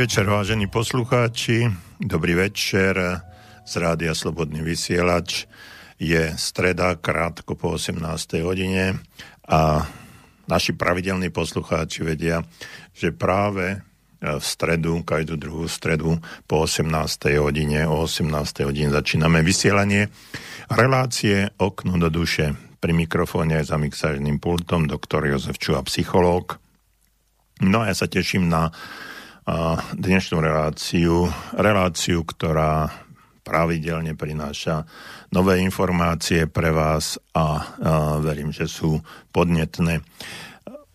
Dobrý večer, vážení poslucháči. Dobrý večer z Rádia Slobodný vysielač. Je streda, krátko po 18. hodine a naši pravidelní poslucháči vedia, že práve v stredu, každú druhú stredu po 18. hodine, o 18. hodine začíname vysielanie relácie Okno do duše. Pri mikrofóne za mixážným pultom doktor Jozef Čuha, psychológ. No a ja sa teším na dnešnú reláciu, reláciu, ktorá pravidelne prináša nové informácie pre vás a, verím, že sú podnetné.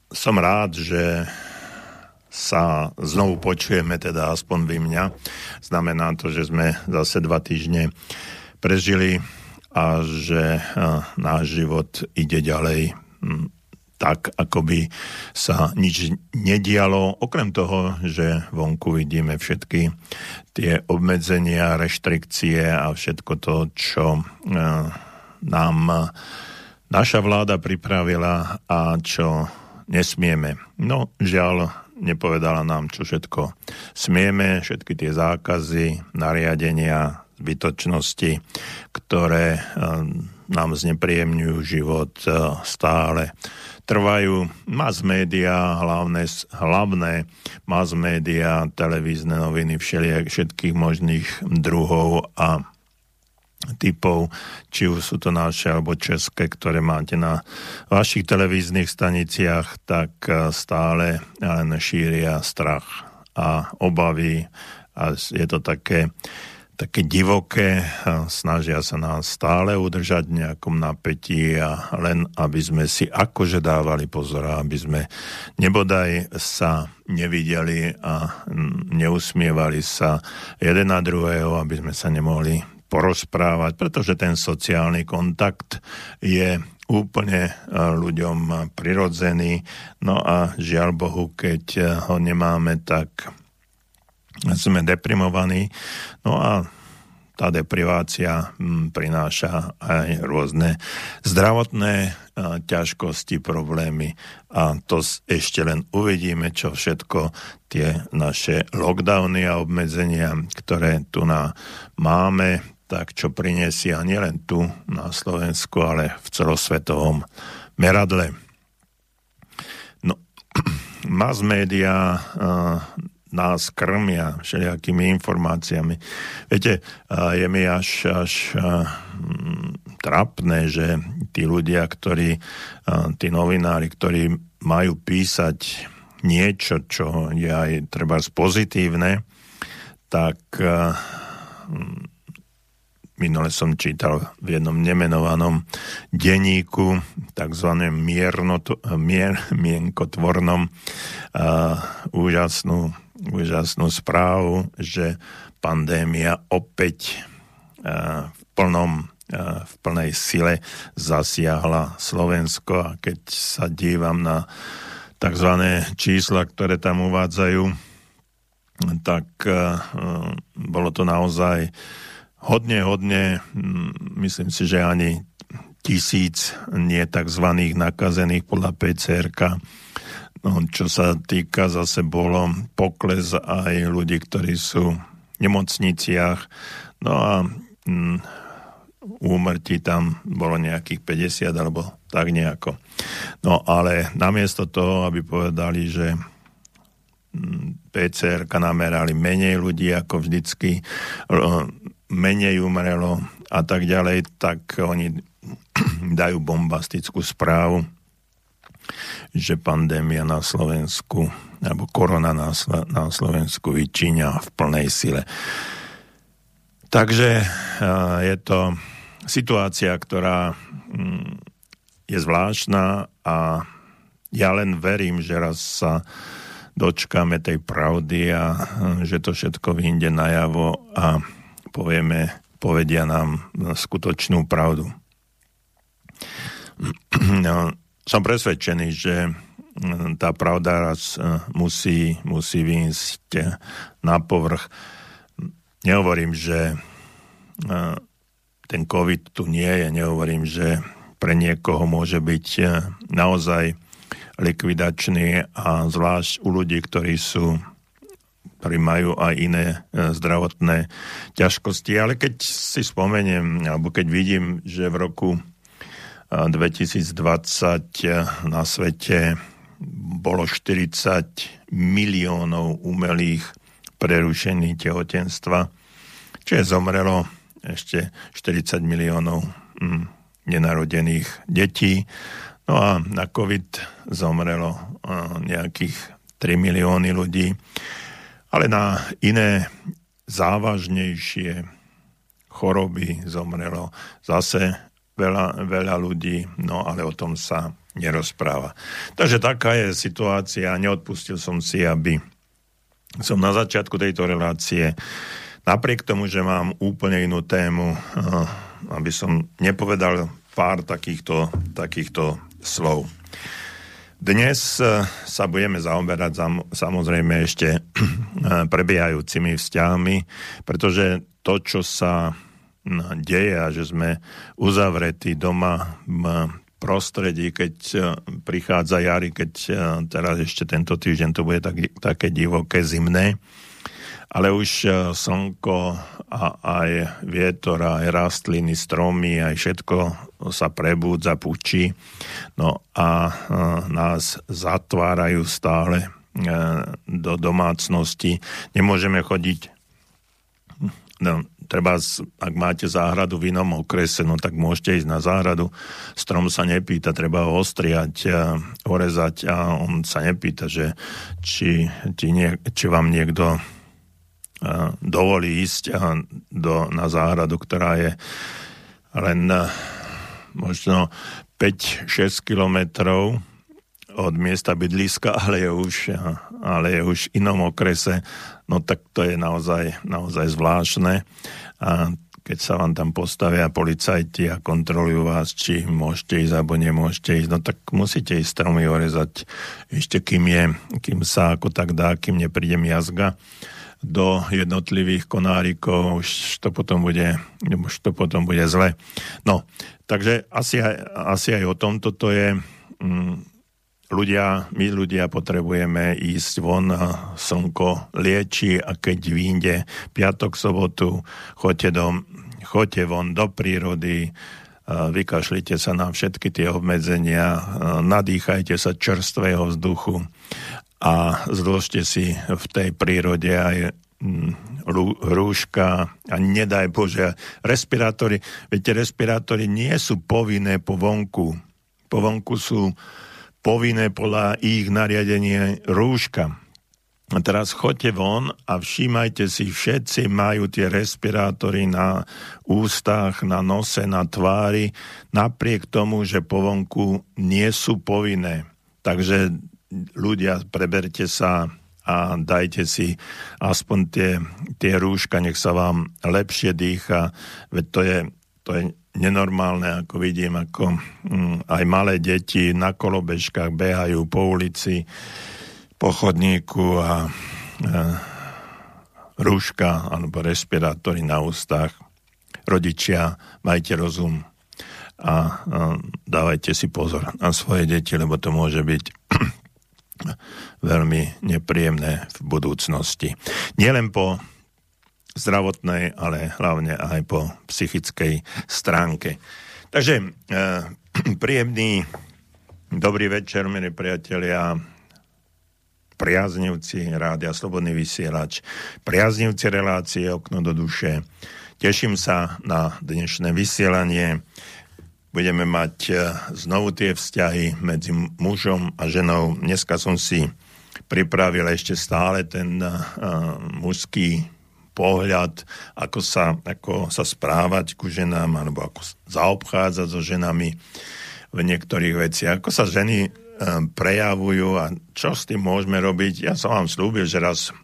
Som rád, že sa znovu počujeme, teda aspoň vy mňa. Znamená to, že sme zase dva týždne prežili a že náš život ide ďalej tak, ako by sa nič nedialo, okrem toho, že vonku vidíme všetky tie obmedzenia, reštrikcie a všetko to, čo nám naša vláda pripravila a čo nesmieme. No, žiaľ, nepovedala nám, čo všetko smieme, všetky tie zákazy, nariadenia, zbytočnosti, ktoré eh, nám znepríjemňujú život eh, stále trvajú mass media, hlavné, hlavné mass media, televízne noviny, všelijak, všetkých možných druhov a typov, či už sú to naše alebo české, ktoré máte na vašich televíznych staniciach, tak eh, stále len šíria strach a obavy a je to také také divoké, snažia sa nás stále udržať v nejakom napätí a len aby sme si akože dávali pozor, aby sme nebodaj sa nevideli a neusmievali sa jeden na druhého, aby sme sa nemohli porozprávať, pretože ten sociálny kontakt je úplne ľuďom prirodzený. No a žiaľ Bohu, keď ho nemáme, tak sme deprimovaní. No a tá deprivácia hm, prináša aj rôzne zdravotné a, ťažkosti, problémy a to ešte len uvidíme, čo všetko tie naše lockdowny a obmedzenia, ktoré tu na máme, tak čo prinesia nielen tu na Slovensku, ale v celosvetovom meradle. No, mass media nás krmia všelijakými informáciami. Viete, je mi až, až mm, trapné, že tí ľudia, ktorí, tí novinári, ktorí majú písať niečo, čo je aj treba pozitívne, tak mm, minule som čítal v jednom nemenovanom denníku, takzvanom mierno, mier, mienkotvornom, uh, úžasnú úžasnú správu, že pandémia opäť eh, v plnom eh, v plnej sile zasiahla Slovensko a keď sa dívam na tzv. čísla, ktoré tam uvádzajú, tak eh, bolo to naozaj hodne, hodne, myslím si, že ani tisíc nie tzv. nakazených podľa PCR No, čo sa týka, zase bolo pokles aj ľudí, ktorí sú v nemocniciach. No a mm, úmrtí tam bolo nejakých 50 alebo tak nejako. No ale namiesto toho, aby povedali, že mm, PCR namerali menej ľudí ako vždycky, menej umrelo a tak ďalej, tak oni dajú bombastickú správu, že pandémia na Slovensku alebo korona na, Slovensku vyčíňa v plnej sile. Takže je to situácia, ktorá mm, je zvláštna a ja len verím, že raz sa dočkáme tej pravdy a že to všetko vyjde najavo a povieme, povedia nám skutočnú pravdu. No, som presvedčený, že mm, tá pravda raz e, musí, musí výjsť e, na povrch. Nehovorím, že e, ten COVID tu nie je, nehovorím, že pre niekoho môže byť naozaj likvidačný a zvlášť u ľudí, ktorí sú ktorí majú aj iné zdravotné ťažkosti. Ale keď si spomeniem, alebo keď vidím, že v roku 2020 na svete bolo 40 miliónov umelých prerušení tehotenstva, čiže zomrelo ešte 40 miliónov mm, nenarodených detí. No a na COVID zomrelo nejakých 3 milióny ľudí, ale na iné závažnejšie choroby zomrelo zase veľa, veľa ľudí, no ale o tom sa nerozpráva. Takže taká je situácia. Neodpustil som si, aby som na začiatku tejto relácie, napriek tomu, že mám úplne inú tému, eh, aby som nepovedal pár takýchto, takýchto slov. Dnes eh, sa budeme zaoberať samozrejme ešte eh, prebiehajúcimi vzťahmi, pretože to, čo sa deje a že sme uzavretí doma prostredí, keď e, prichádza jary, keď e, teraz ešte tento týždeň to bude tak, také divoké, zimné, ale už e, slnko a aj vietor, aj rastliny, stromy, aj všetko sa prebúdza, pučí. No a nás zatvárajú stále do domácnosti. Nemôžeme chodiť no, treba, ak máte záhradu v inom okrese, no tak môžete ísť na záhradu. Strom sa nepýta, treba ho ostriať, a orezať a on sa nepýta, že či, či, nie, či vám niekto dovolí ísť do, na záhradu, ktorá je len možno 5-6 kilometrov od miesta bydliska, ale je už, ale je už inom okrese, no tak to je naozaj, naozaj zvláštne. A keď sa vám tam postavia policajti a kontrolujú vás, či môžete ísť alebo nemôžete ísť, no tak musíte ísť stromy orezať ešte kým je, kým sa ako tak dá, kým nepríde jazga do jednotlivých konárikov, už to potom bude, už to potom bude zle. No, takže asi aj, asi aj o tom toto je mm, ľudia, my ľudia potrebujeme ísť von, slnko lieči a keď vyjde piatok, sobotu, choďte, do, choďte von do prírody, vykašlite sa na všetky tie obmedzenia, nadýchajte sa čerstvého vzduchu a zložte si v tej prírode aj mm, rúška a nedaj Bože, respirátory, viete, respirátory nie sú povinné po vonku. Po vonku sú povinné podľa ich nariadenia rúška. A teraz choďte von a všímajte si, všetci majú tie respirátory na ústach, na nose, na tvári, napriek tomu, že po vonku nie sú povinné. Takže ľudia, preberte sa a dajte si aspoň tie, tie rúška, nech sa vám lepšie dýcha, veď to je, to je nenormálne, ako vidím, ako mm, aj malé deti na kolobežkách behajú po ulici, po chodníku a e, rúška alebo respirátory na ústach. Rodičia, majte rozum a e, dávajte si pozor na svoje deti, lebo to môže byť veľmi nepríjemné v budúcnosti. Nielen po zdravotnej, ale hlavne aj po psychickej stránke. Takže e, príjemný dobrý večer, milí priatelia, priaznivci Rádia Slobodný vysielač, priaznivci relácie Okno do duše. Teším sa na dnešné vysielanie. Budeme mať e, znovu tie vzťahy medzi mužom a ženou. Dneska som si pripravil ešte stále ten uh, mužský pohľad, ako sa, ako sa správať ku ženám, alebo ako zaobchádzať so ženami v niektorých veciach, ako sa ženy e, prejavujú a čo s tým môžeme robiť. Ja som vám slúbil, že raz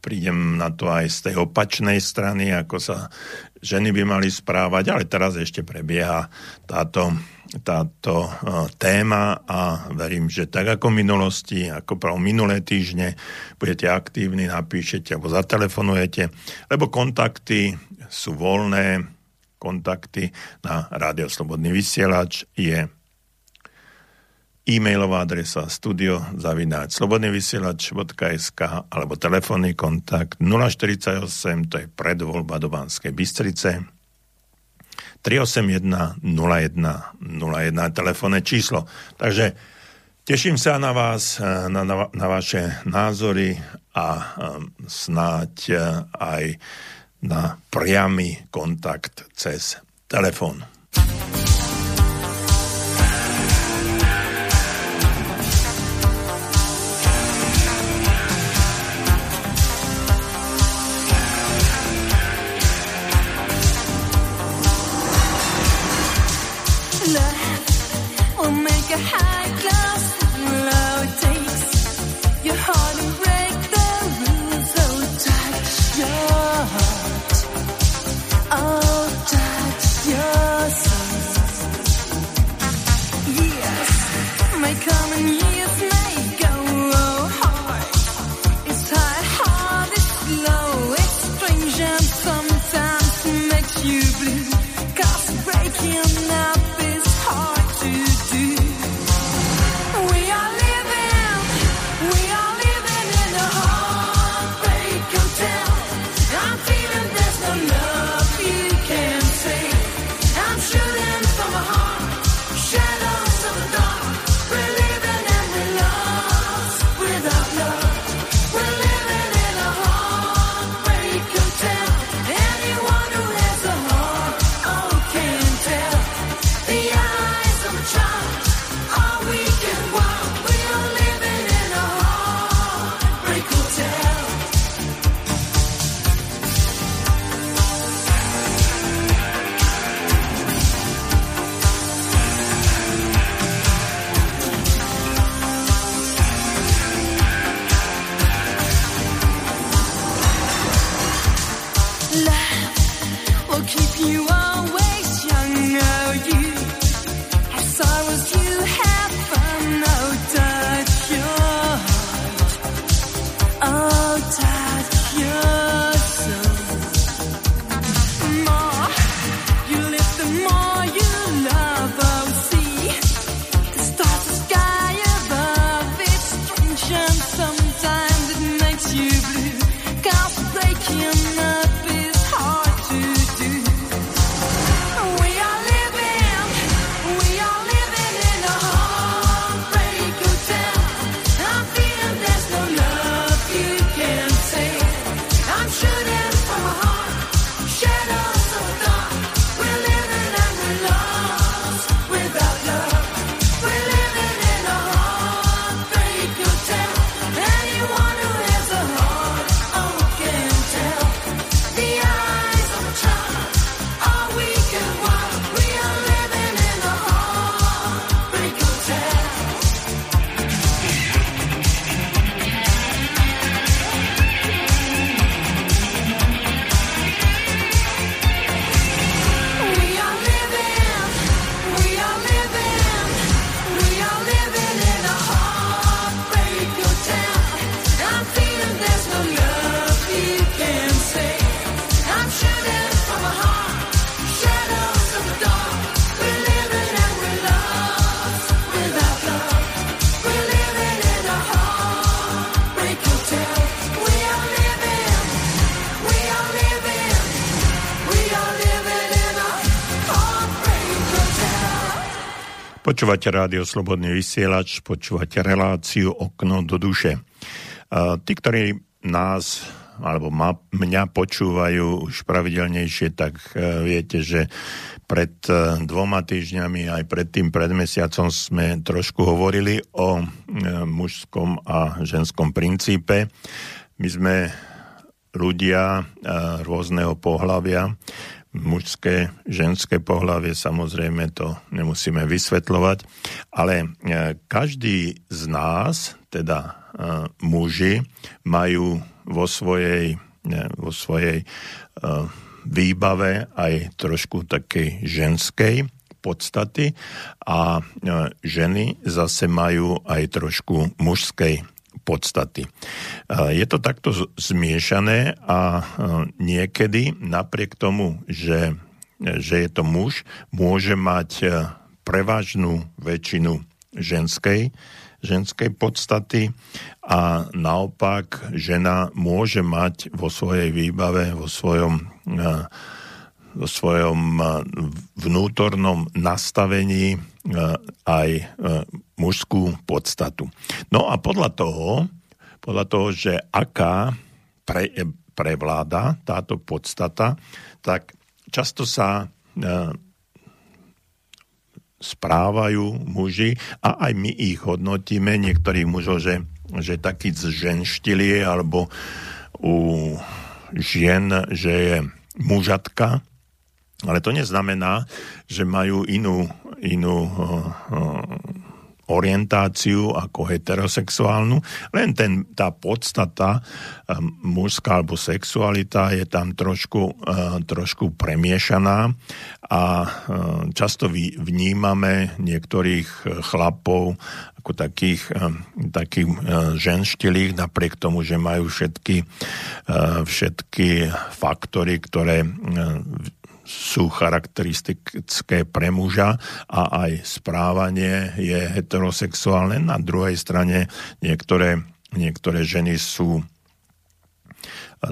prídem na to aj z tej opačnej strany, ako sa ženy by mali správať, ale teraz ešte prebieha táto táto e, téma a verím, že tak ako v minulosti, ako prav minulé týždne, budete aktívni, napíšete alebo zatelefonujete, lebo kontakty sú voľné, kontakty na Rádio Slobodný vysielač je e-mailová adresa studio zavináč slobodnyvysielač.sk alebo telefónny kontakt 048, to je predvoľba do Banskej Bystrice 381 01 01 telefónne číslo. Takže teším sa na vás, na, na, na vaše názory a um, snáď uh, aj na priamy kontakt cez telefón. Počúvate rádio Slobodný vysielač, počúvate reláciu Okno do duše. Tí, ktorí nás alebo ma, mňa počúvajú už pravidelnejšie, tak uh, viete, že pred uh, dvoma týždňami aj pred tým pred mesiacom sme trošku hovorili o uh, mužskom a ženskom princípe. My sme ľudia rôzneho pohľavia mužské, ženské pohlavie, samozrejme to nemusíme vysvetľovať, ale e, každý z nás, teda e, muži, majú vo svojej, vo svojej e, výbave aj trošku takej ženskej podstaty a ženy zase majú aj trošku mužskej podstaty. Je to takto zmiešané a niekedy napriek tomu, že, že je to muž, môže mať prevažnú väčšinu ženskej, ženskej podstaty a naopak žena môže mať vo svojej výbave, vo svojom, vo svojom vnútornom nastavení aj mužskú podstatu. No a podľa toho, podľa toho, že aká pre, prevláda táto podstata, tak často sa správajú muži a aj my ich hodnotíme, niektorých mužov, že, že taký zženštili alebo u žien, že je mužatka, ale to neznamená, že majú inú, inú uh, uh, orientáciu ako heterosexuálnu, len ten, tá podstata um, mužská alebo sexualita je tam trošku, trošku premiešaná a často vnímame niektorých chlapov ako takých, takých ženštilých, napriek tomu, že majú všetky, všetky faktory, ktoré sú charakteristické pre muža a aj správanie je heterosexuálne. Na druhej strane niektoré, niektoré ženy sú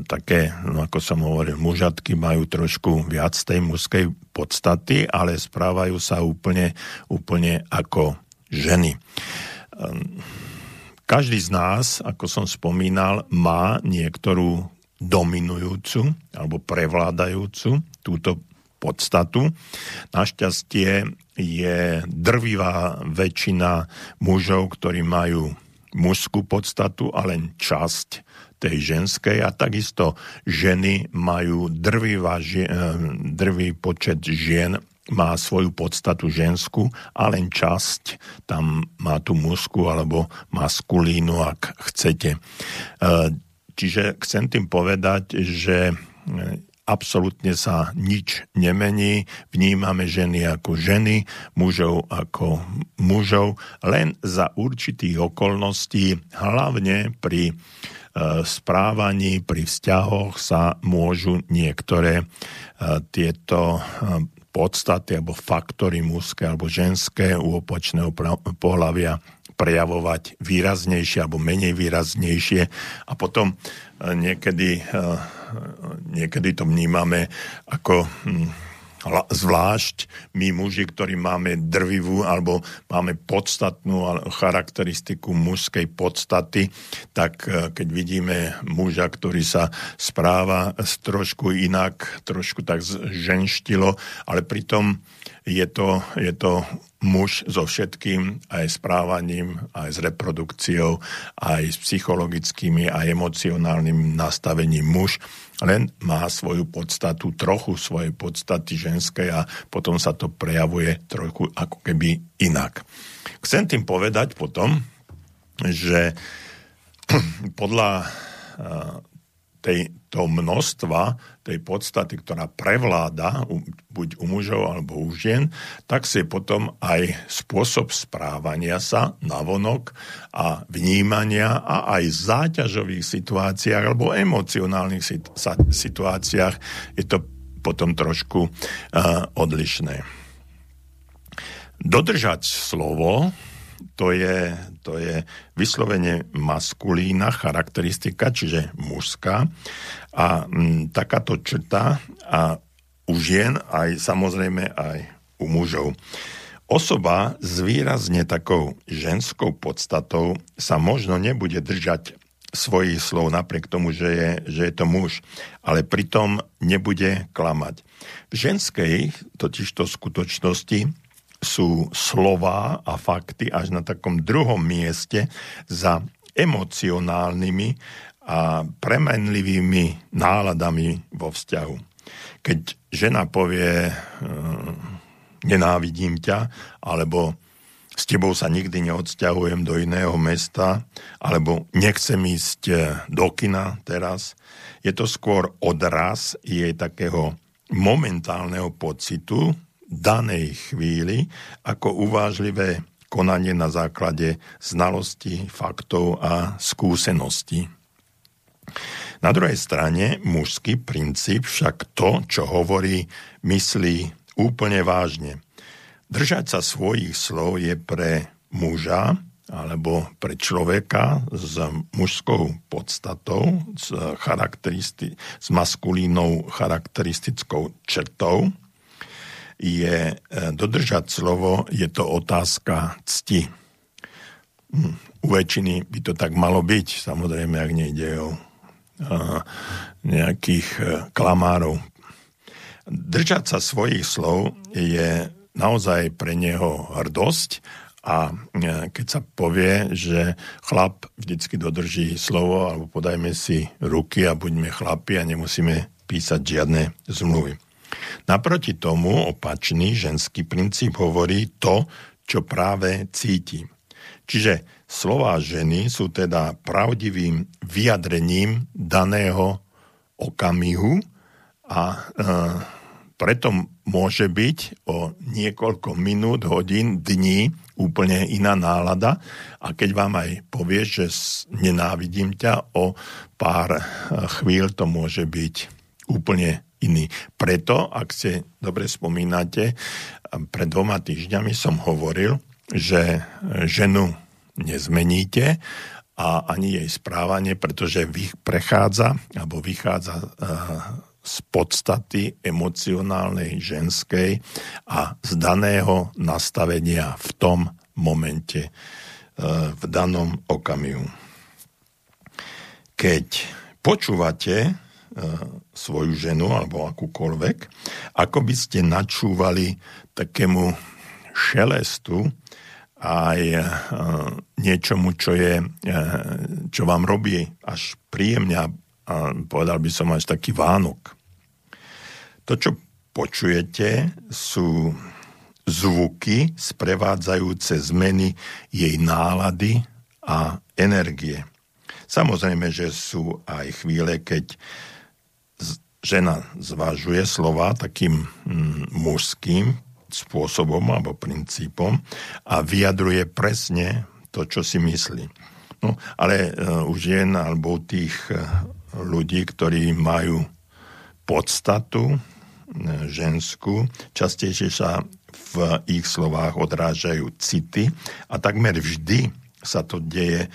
také, no ako som hovoril, mužatky majú trošku viac tej mužskej podstaty, ale správajú sa úplne, úplne ako ženy. Ehm, každý z nás, ako som spomínal, má niektorú dominujúcu alebo prevládajúcu túto podstatu. Našťastie je drvivá väčšina mužov, ktorí majú mužskú podstatu a len časť tej ženskej a takisto ženy majú drvivá, eh, drvý počet žien má svoju podstatu ženskú a len časť tam má tú mužskú alebo maskulínu, ak chcete. Eh, čiže chcem tým povedať, že eh, absolútne sa nič nemení. Vnímame ženy ako ženy, mužov ako mužov, len za určitých okolností, hlavne pri e, správaní, pri vzťahoch sa môžu niektoré e, tieto e, podstaty alebo faktory mužské alebo ženské u opočného pohľavia prejavovať výraznejšie alebo menej výraznejšie a potom niekedy niekedy to vnímame ako hm, zvlášť. My muži, ktorí máme drvivú alebo máme podstatnú charakteristiku mužskej podstaty, tak e, keď vidíme muža, ktorý sa správa trošku inak, trošku tak ženštilo, ale pritom je to, je to muž so všetkým, aj správaním, aj s reprodukciou, aj s psychologickými a emocionálnym nastavením muž, len má svoju podstatu, trochu svojej podstaty ženskej a potom sa to prejavuje trochu ako keby inak. Chcem tým povedať potom, že podľa tej, to množstva tej podstaty, ktorá prevláda buď u mužov alebo u žien, tak si potom aj spôsob správania sa navonok a vnímania a aj záťažových situáciách alebo emocionálnych situáciách je to potom trošku uh, odlišné. Dodržať slovo to je, to je vyslovene maskulína charakteristika, čiže mužská. A m, mm, takáto črta a u žien aj samozrejme aj u mužov. Osoba s výrazne takou ženskou podstatou sa možno nebude držať svojich slov napriek tomu, že je, že je to muž, ale pritom nebude klamať. V ženskej totižto skutočnosti sú slová a fakty až na takom druhom mieste za emocionálnymi a premenlivými náladami vo vzťahu. Keď žena povie hm, nenávidím ťa, alebo s tebou sa nikdy neodsťahujem do iného mesta, alebo nechcem ísť eh, do kina teraz, je to skôr odraz jej takého momentálneho pocitu, danej chvíli ako uvážlivé konanie na základe znalosti, faktov a skúseností. Na druhej strane mužský princíp však to, čo hovorí, myslí úplne vážne. Držať sa svojich slov je pre muža alebo pre človeka s mužskou podstatou, s, charakteristi- s maskulínou charakteristickou črtou, je e, dodržať slovo, je to otázka cti. Hm, u väčšiny by to tak malo byť, samozrejme, ak nejde o nejakých e, klamárov. Držať sa svojich slov je naozaj pre neho hrdosť a e, keď sa povie, že chlap vždycky dodrží slovo alebo podajme si ruky a buďme chlapi a nemusíme písať žiadne zmluvy. Naproti tomu opačný ženský princíp hovorí to, čo práve cíti. Čiže Slová ženy sú teda pravdivým vyjadrením daného okamihu a e, preto môže byť o niekoľko minút, hodín, dní úplne iná nálada a keď vám aj povieš, že nenávidím ťa, o pár e, chvíľ to môže byť úplne iný. Preto, ak ste dobre spomínate, pred dvoma týždňami som hovoril, že ženu nezmeníte a ani jej správanie, pretože prechádza alebo vychádza eh, z podstaty emocionálnej ženskej a z daného nastavenia v tom momente, eh, v danom okamihu. Keď počúvate svoju ženu alebo akúkoľvek, ako by ste načúvali takému šelestu aj e, niečomu, čo, je, e, čo vám robí až príjemne a povedal by som až taký vánok. To, čo počujete, sú zvuky sprevádzajúce zmeny jej nálady a energie. Samozrejme, že sú aj chvíle, keď žena zvažuje slova takým mm, mužským spôsobom alebo princípom a vyjadruje presne to, čo si myslí. No, ale uh, už jen alebo tých uh, ľudí, ktorí majú podstatu uh, ženskú, častejšie sa v ich slovách odrážajú city a takmer vždy sa to deje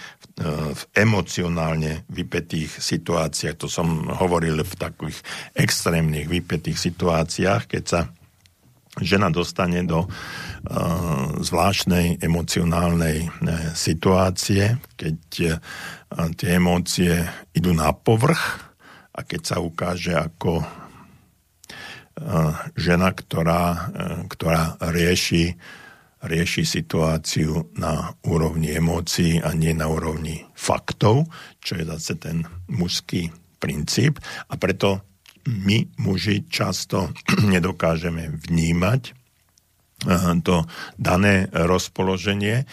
v emocionálne vypetých situáciách. To som hovoril v takých extrémnych vypetých situáciách, keď sa žena dostane do uh, zvláštnej emocionálnej uh, situácie, keď tie emócie idú na povrch a keď sa ukáže ako žena, ktorá, ktorá rieši, rieši situáciu na úrovni emócií a nie na úrovni faktov, čo je zase ten mužský princíp. A preto my muži často nedokážeme vnímať eh, to dané rozpoloženie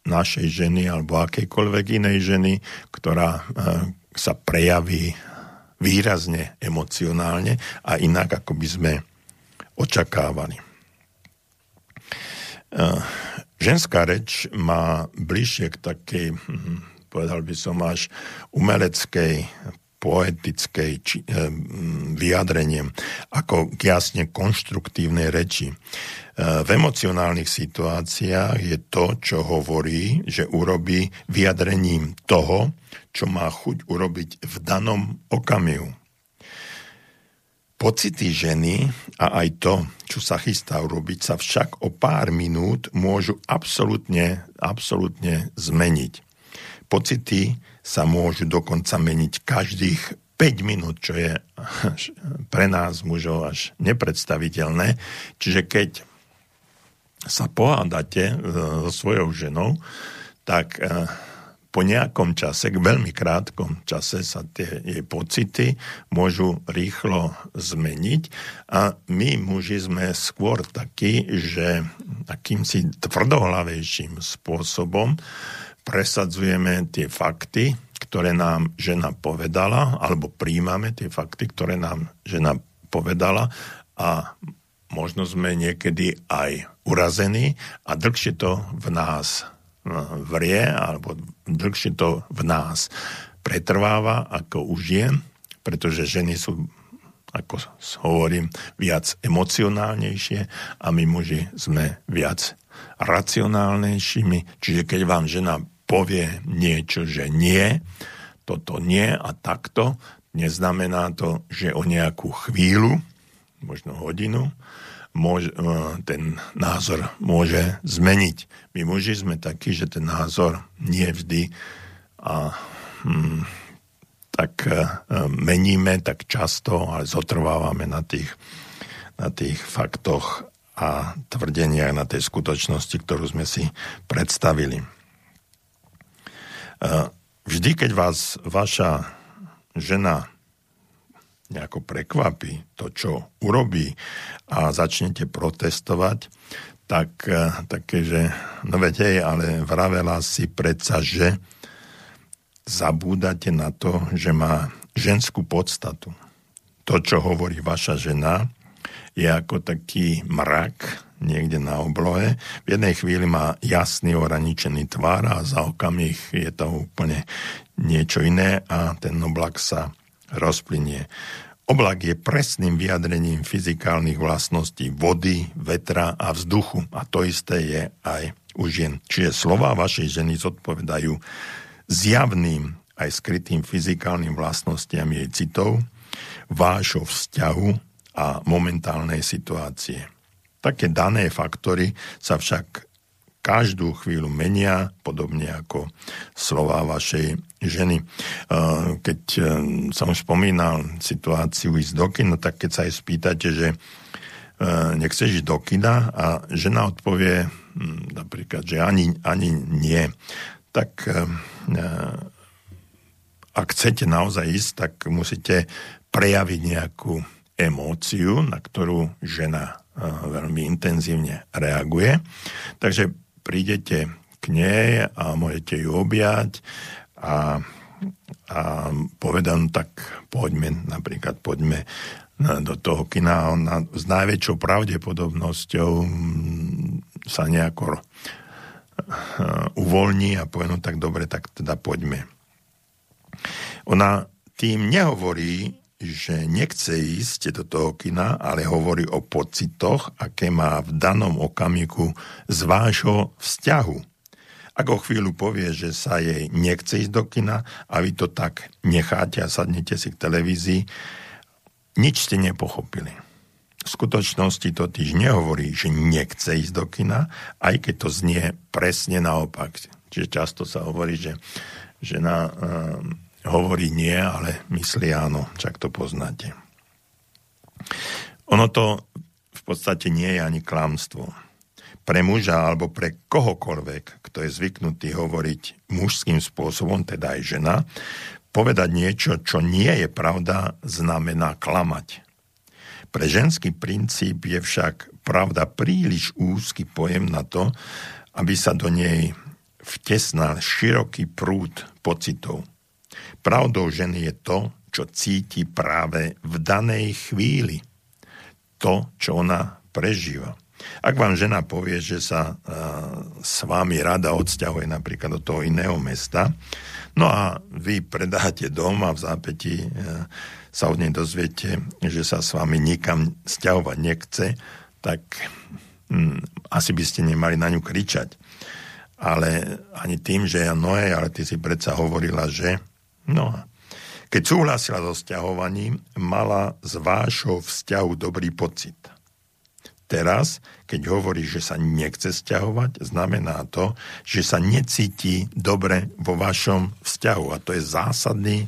našej ženy alebo akejkoľvek inej ženy, ktorá eh, sa prejaví výrazne emocionálne a inak, ako by sme očakávali. Eh, ženská reč má bližšie k takej, hm, povedal by som až umeleckej poetickej či, e, vyjadreniem, ako k jasne konštruktívnej reči. E, v emocionálnych situáciách je to, čo hovorí, že urobí vyjadrením toho, čo má chuť urobiť v danom okamihu. Pocity ženy a aj to, čo sa chystá urobiť, sa však o pár minút môžu absolútne, absolútne zmeniť. Pocity sa môžu dokonca meniť každých 5 minút, čo je pre nás mužov až nepredstaviteľné. Čiže keď sa pohádate e, so svojou ženou, tak e, po nejakom čase, k veľmi krátkom čase sa tie jej pocity môžu rýchlo zmeniť. A my muži sme skôr takí, že akýmsi tvrdohlavejším spôsobom presadzujeme tie fakty, ktoré nám žena povedala, alebo príjmame tie fakty, ktoré nám žena povedala. A možno sme niekedy aj urazení a dlhšie to v nás vrie, alebo dlhšie to v nás pretrváva ako u žien, pretože ženy sú, ako hovorím, viac emocionálnejšie a my muži sme viac racionálnejšími. Čiže keď vám žena povie niečo, že nie, toto nie a takto, neznamená to, že o nejakú chvíľu, možno hodinu, môže, e, ten názor môže zmeniť. My muži sme takí, že ten názor nie vždy a hm, tak e, meníme tak často, ale zotrvávame na tých, na tých faktoch a tvrdeniach na tej skutočnosti, ktorú sme si predstavili. E, vždy, keď vás vaša žena nejako prekvapí to, čo urobí a začnete protestovať, tak e, také, že no hej, ale vravela si predsa, že zabúdate na to, že má ženskú podstatu. To, čo hovorí vaša žena, je ako taký mrak niekde na oblohe. V jednej chvíli má jasný oraničený tvar a za okamih je to úplne niečo iné a ten oblak sa rozplynie. Oblak je presným vyjadrením fyzikálnych vlastností vody, vetra a vzduchu. A to isté je aj u žien. Čiže slova vašej ženy zodpovedajú zjavným aj skrytým fyzikálnym vlastnostiam jej citov, vášho vzťahu a momentálnej situácie. Také dané faktory sa však každú chvíľu menia, podobne ako slova vašej ženy. Keď e, som spomínal situáciu ísť do kina, tak keď sa aj spýtate, že e, nechceš ísť do kina a žena odpovie hm, napríklad, že ani, ani nie, tak e, ak chcete naozaj ísť, tak musíte prejaviť nejakú emóciu, na ktorú žena veľmi intenzívne reaguje. Takže prídete k nej a môžete ju objať a, a povedať, no tak poďme, napríklad poďme do toho kina ona s najväčšou pravdepodobnosťou sa nejako eh, uvoľní a povie, no tak dobre, tak teda poďme. Ona tým nehovorí, že nechce ísť do toho kina, ale hovorí o pocitoch, aké má v danom okamiku z vášho vzťahu. Ak o chvíľu povie, že sa jej nechce ísť do kina a vy to tak necháte a sadnete si k televízii, nič ste nepochopili. V skutočnosti totiž nehovorí, že nechce ísť do kina, aj keď to znie presne naopak. Čiže často sa hovorí, že žena um, hovorí nie, ale myslí áno, čak to poznáte. Ono to v podstate nie je ani klamstvo. Pre muža alebo pre kohokoľvek, kto je zvyknutý hovoriť mužským spôsobom, teda aj žena, povedať niečo, čo nie je pravda, znamená klamať. Pre ženský princíp je však pravda príliš úzky pojem na to, aby sa do nej vtesnal široký prúd pocitov. Pravdou ženy je to, čo cíti práve v danej chvíli. To, čo ona prežíva. Ak vám žena povie, že sa uh, s vami rada odsťahuje napríklad do toho iného mesta, no a vy predáte dom a v zápäti uh, sa od nej dozviete, že sa s vami nikam sťahovať nechce, tak um, asi by ste nemali na ňu kričať. Ale ani tým, že ja noé, ale ty si predsa hovorila, že No a keď súhlasila so vzťahovaním, mala z vášho vzťahu dobrý pocit. Teraz, keď hovorí, že sa nechce vzťahovať, znamená to, že sa necíti dobre vo vašom vzťahu. A to je zásadný,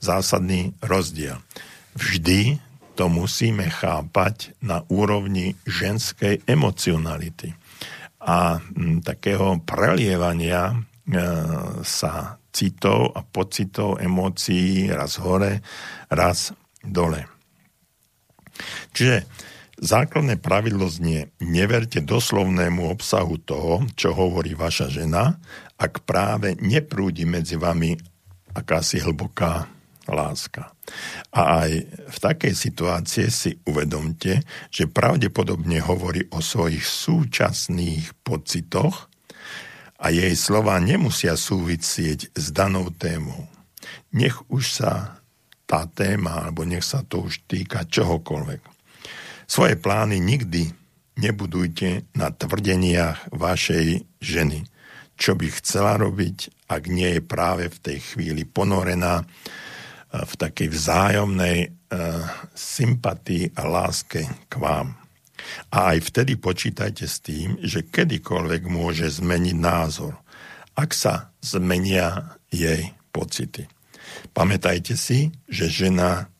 zásadný rozdiel. Vždy to musíme chápať na úrovni ženskej emocionality a takého prelievania e, sa citov a pocitov, emócií raz hore, raz dole. Čiže základné pravidlo znie, neverte doslovnému obsahu toho, čo hovorí vaša žena, ak práve neprúdi medzi vami akási hlboká láska. A aj v takej situácii si uvedomte, že pravdepodobne hovorí o svojich súčasných pocitoch a jej slova nemusia súvisieť s danou témou. Nech už sa tá téma, alebo nech sa to už týka čohokoľvek. Svoje plány nikdy nebudujte na tvrdeniach vašej ženy. Čo by chcela robiť, ak nie je práve v tej chvíli ponorená v takej vzájomnej uh, sympatii a láske k vám. A aj vtedy počítajte s tým, že kedykoľvek môže zmeniť názor, ak sa zmenia jej pocity. Pamätajte si, že žena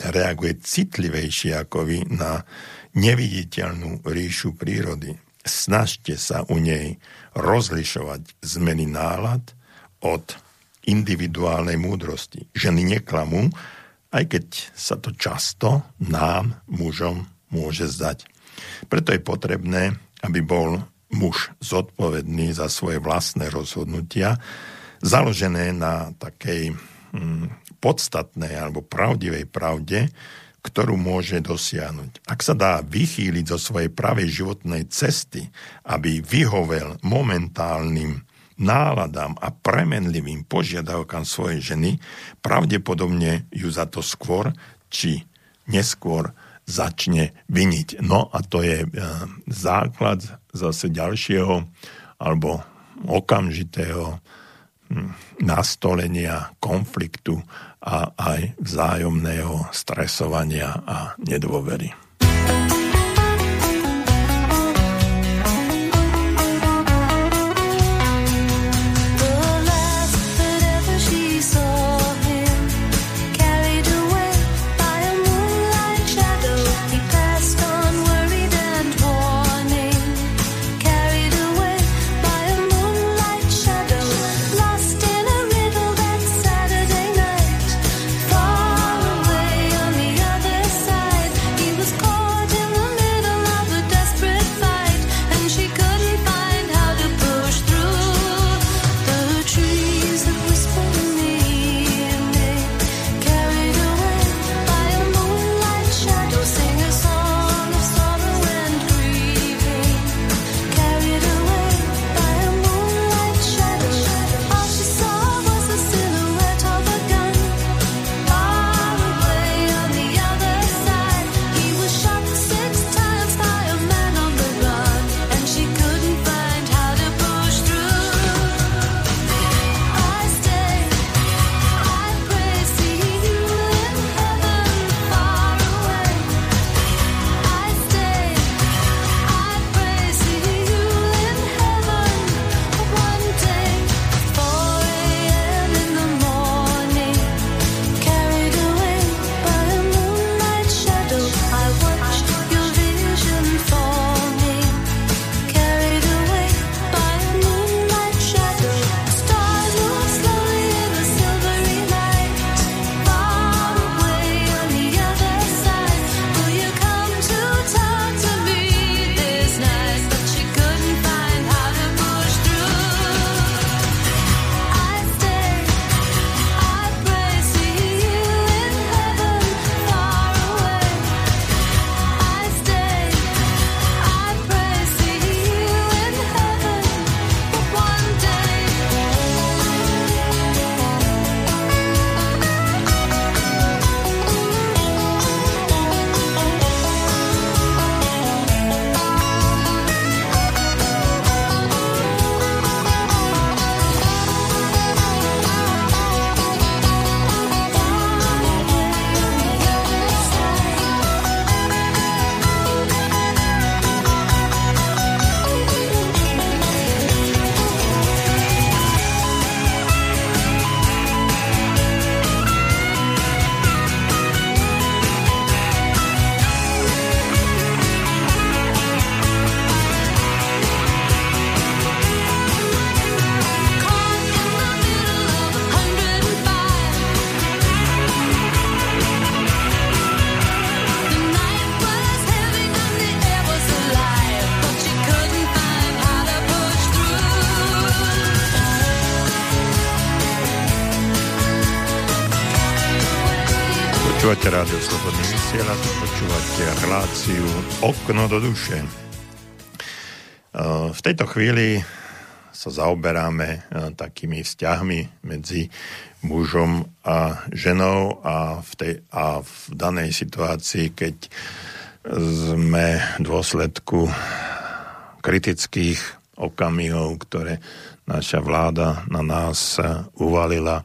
reaguje citlivejšie ako vy na neviditeľnú ríšu prírody. Snažte sa u nej rozlišovať zmeny nálad od individuálnej múdrosti. Ženy neklamú, aj keď sa to často nám, mužom, môže zdať. Preto je potrebné, aby bol muž zodpovedný za svoje vlastné rozhodnutia, založené na takej hm, podstatnej alebo pravdivej pravde, ktorú môže dosiahnuť. Ak sa dá vychýliť zo svojej pravej životnej cesty, aby vyhovel momentálnym náladám a premenlivým požiadavkám svojej ženy, pravdepodobne ju za to skôr či neskôr začne viniť. No a to je e, základ zase ďalšieho alebo okamžitého hm, nastolenia konfliktu a aj vzájomného stresovania a nedôvery. Okno do duše. E, v tejto chvíli sa zaoberáme e, takými vzťahmi medzi mužom a ženou a v, tej, a v danej situácii, keď sme v dôsledku kritických okamihov, ktoré naša vláda na nás uvalila,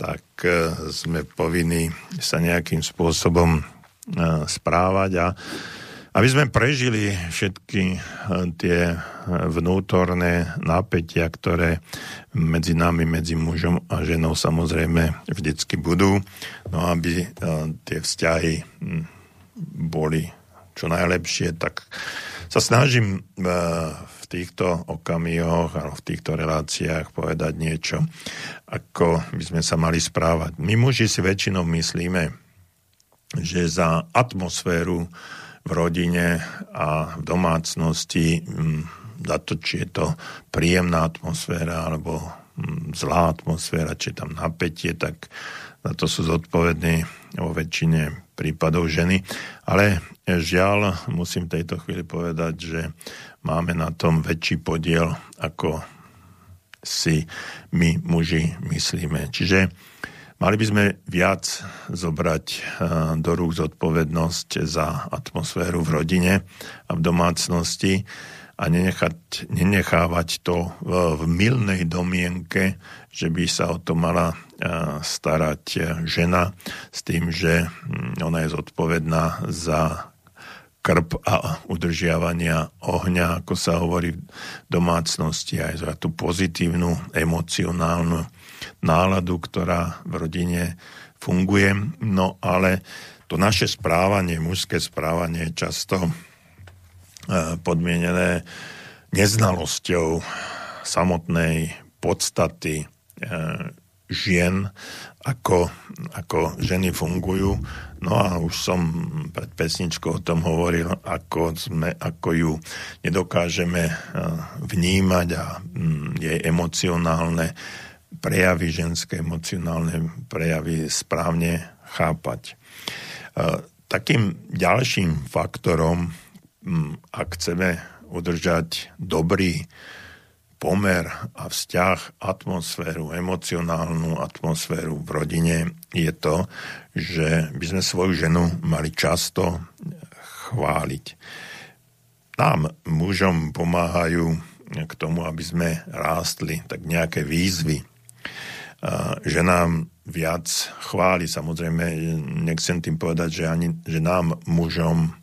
tak e, sme povinni sa nejakým spôsobom správať a aby sme prežili všetky e, tie vnútorné napätia, ktoré medzi nami, medzi mužom a ženou samozrejme vždycky budú, no aby tie vzťahy boli čo najlepšie, tak sa snažím eh, v týchto okamihoch alebo v týchto reláciách povedať niečo, ako by sme sa mali správať. My muži si väčšinou myslíme, že za atmosféru v rodine a v domácnosti, hm, za to, či je to príjemná atmosféra alebo hm, zlá atmosféra, či je tam napätie, tak za to sú zodpovední vo väčšine prípadov ženy. Ale žiaľ, musím v tejto chvíli povedať, že máme na tom väčší podiel, ako si my muži myslíme. Čiže mali by sme viac zobrať eh, do rúk zodpovednosť za atmosféru v rodine a v domácnosti a nenechať, nenechávať to v, v milnej domienke, že by sa o to mala starať žena s tým, že hm, ona je zodpovedná za krp a udržiavania ohňa, ako sa hovorí v domácnosti, aj za tú pozitívnu emocionálnu náladu, ktorá v rodine funguje. No ale to naše správanie, mužské správanie je často E, podmienené neznalosťou samotnej podstaty e, žien, ako, ako ženy fungujú. No a už som pred pesničkou o tom hovoril, ako, sme, ako ju nedokážeme e, vnímať a mm, jej emocionálne prejavy, ženské emocionálne prejavy správne chápať. Takým ďalším faktorom ak chceme udržať dobrý pomer a vzťah, atmosféru, emocionálnu atmosféru v rodine, je to, že by sme svoju ženu mali často chváliť. Nám, mužom, pomáhajú k tomu, aby sme rástli, tak nejaké výzvy, že nám viac chváli. Samozrejme, nechcem tým povedať, že, ani, že nám, mužom,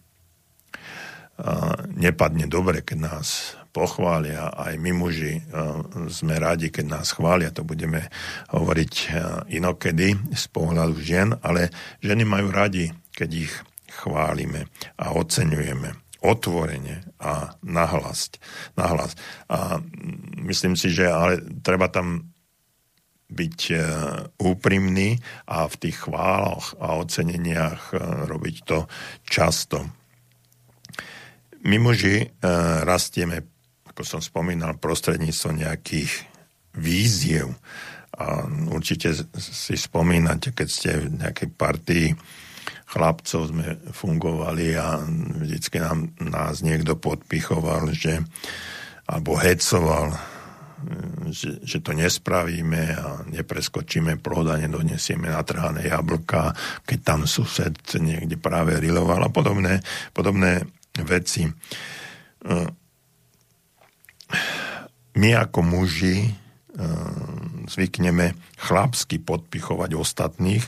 nepadne dobre, keď nás pochvália. Aj my muži sme radi, keď nás chvália. To budeme hovoriť inokedy z pohľadu žien, ale ženy majú radi, keď ich chválime a oceňujeme otvorene a nahlas. A myslím si, že ale treba tam byť úprimný a v tých chváloch a oceneniach robiť to často my muži e, rastieme, ako som spomínal, prostredníctvom nejakých víziev. A určite si spomínate, keď ste v nejakej partii chlapcov sme fungovali a vždycky nám, nás niekto podpichoval, že alebo hecoval, že, že to nespravíme a nepreskočíme plod a nedonesieme natrhané jablka, keď tam sused niekde práve riloval a podobné, podobné veci. E, my ako muži e, zvykneme chlapsky podpichovať ostatných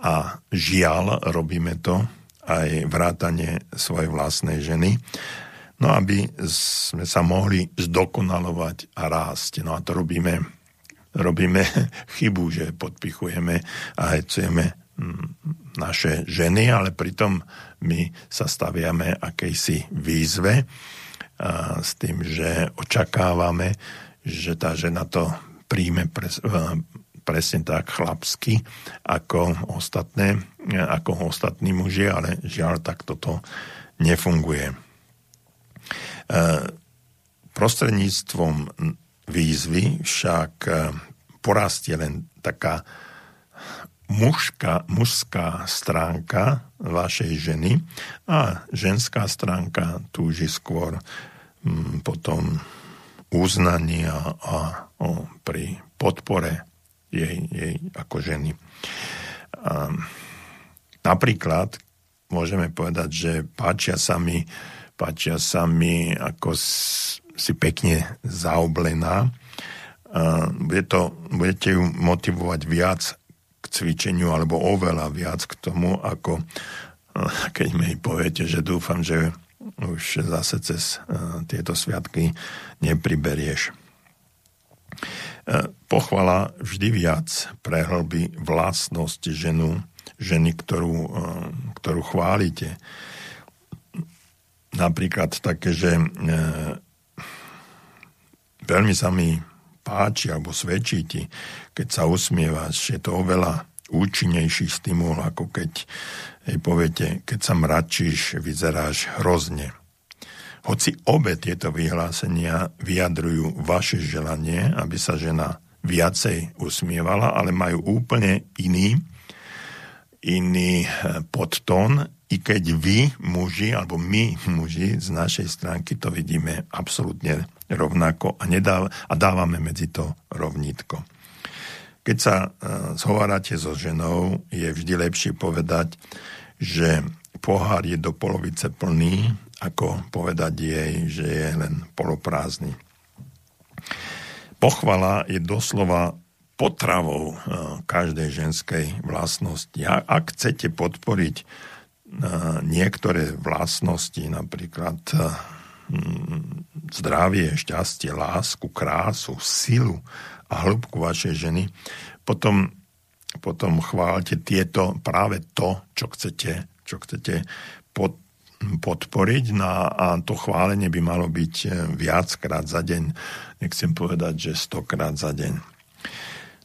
a žiaľ robíme to aj vrátanie svojej vlastnej ženy. No aby sme sa mohli zdokonalovať a rásť. No a to robíme, robíme chybu, že podpichujeme a hecujeme naše ženy, ale pritom my sa staviame akejsi výzve s tým, že očakávame, že tá žena to príjme pres, presne tak chlapsky ako ostatné, ako ostatní muži, ale žiaľ tak toto nefunguje. E, prostredníctvom výzvy však e, porastie len taká mužka, mužská stránka vašej ženy a ženská stránka túži skôr mm, potom uznania a o, pri podpore jej, jej ako ženy. A, napríklad, môžeme povedať, že páčia sa mi, páčia sa mi ako si pekne zaoblená. Bude to, budete ju motivovať viac k cvičeniu alebo oveľa viac k tomu, ako keď mi poviete, že dúfam, že už zase cez tieto sviatky nepriberieš. Pochvala vždy viac prehlbí vlastnosť ženu, ženy, ktorú, ktorú chválite. Napríklad také, že veľmi sa mi páči alebo svedčí ti, keď sa usmievaš, je to oveľa účinnejší stimul, ako keď hej, poviete, keď sa mračíš, vyzeráš hrozne. Hoci obe tieto vyhlásenia vyjadrujú vaše želanie, aby sa žena viacej usmievala, ale majú úplne iný, iný eh, podtón, i keď vy, muži, alebo my, muži, z našej stránky to vidíme absolútne rovnako a, nedáv- a dávame medzi to rovnítko. Keď sa uh, zhovárate so ženou, je vždy lepšie povedať, že pohár je do polovice plný, ako povedať jej, že je len poloprázdny. Pochvala je doslova potravou uh, každej ženskej vlastnosti. A ak chcete podporiť niektoré vlastnosti, napríklad hm, zdravie, šťastie, lásku, krásu, silu a hĺbku vašej ženy, potom, potom chválte tieto, práve to, čo chcete, čo chcete pod, podporiť no a to chválenie by malo byť eh, viackrát za deň. Nechcem povedať, že stokrát za deň.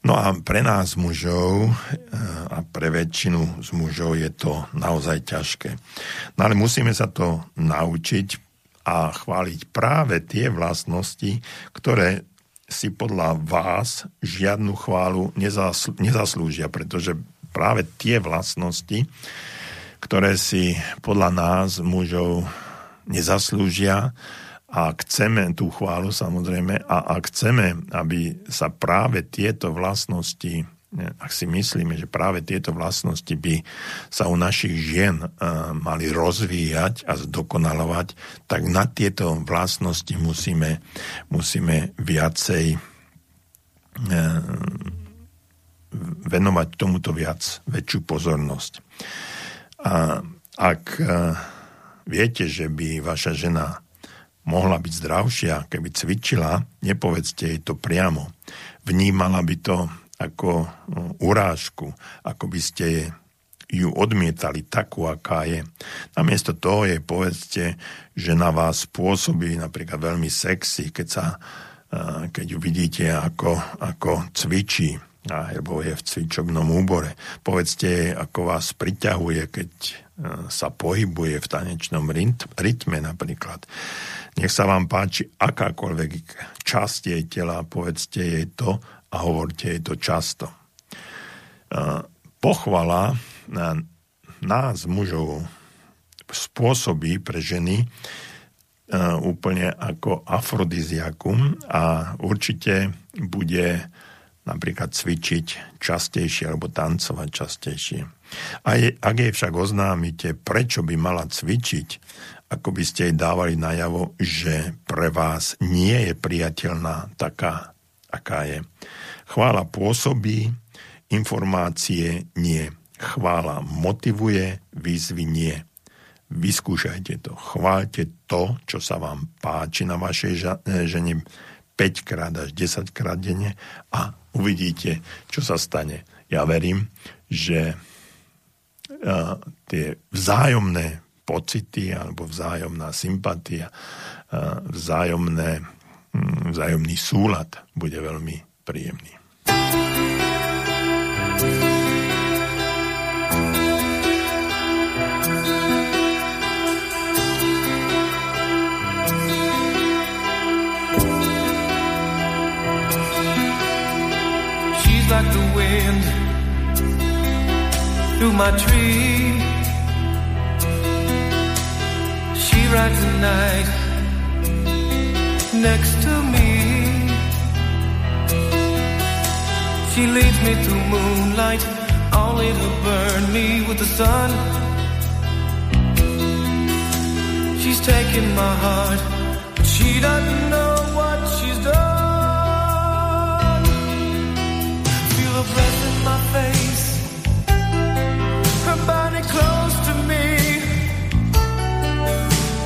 No a pre nás mužov eh, a pre väčšinu z mužov je to naozaj ťažké. No ale musíme sa to naučiť a chváliť práve tie vlastnosti, ktoré si podľa vás žiadnu chválu nezasl- nezaslúžia, pretože práve tie vlastnosti, ktoré si podľa nás mužov nezaslúžia, a chceme tú chválu samozrejme a ak chceme, aby sa práve tieto vlastnosti ak si myslíme, že práve tieto vlastnosti by sa u našich žien uh, mali rozvíjať a zdokonalovať, tak na tieto vlastnosti musíme, musíme viacej uh, venovať tomuto viac väčšiu pozornosť. A ak uh, viete, že by vaša žena mohla byť zdravšia, keby cvičila, nepovedzte jej to priamo. Vnímala by to ako no, urážku, ako by ste ju odmietali takú, aká je. Namiesto toho jej povedzte, že na vás pôsobí napríklad veľmi sexy, keď, sa, keď ju vidíte, ako, ako cvičí, alebo je v cvičobnom úbore. Povedzte ako vás priťahuje, keď sa pohybuje v tanečnom rytme napríklad. Nech sa vám páči akákoľvek časť jej tela, povedzte jej to a hovorte jej to často. Pochvala nás, mužov, spôsobí pre ženy úplne ako afrodiziakum a určite bude napríklad cvičiť častejšie alebo tancovať častejšie. A ak jej však oznámite, prečo by mala cvičiť, ako by ste jej dávali najavo, že pre vás nie je priateľná taká, aká je. Chvála pôsobí, informácie nie. Chvála motivuje, výzvy nie. Vyskúšajte to. Chváľte to, čo sa vám páči na vašej žene 5 krát až 10 krát denne a uvidíte, čo sa stane. Ja verím, že uh, tie vzájomné pocity alebo vzájomná sympatia, vzájomné, hm, vzájomný súlad bude veľmi príjemný. She's like the wind through my tree rides the night next to me. She leads me to moonlight, only to burn me with the sun. She's taken my heart, but she doesn't know what she's done. Feel her breath in my face, her body close to me.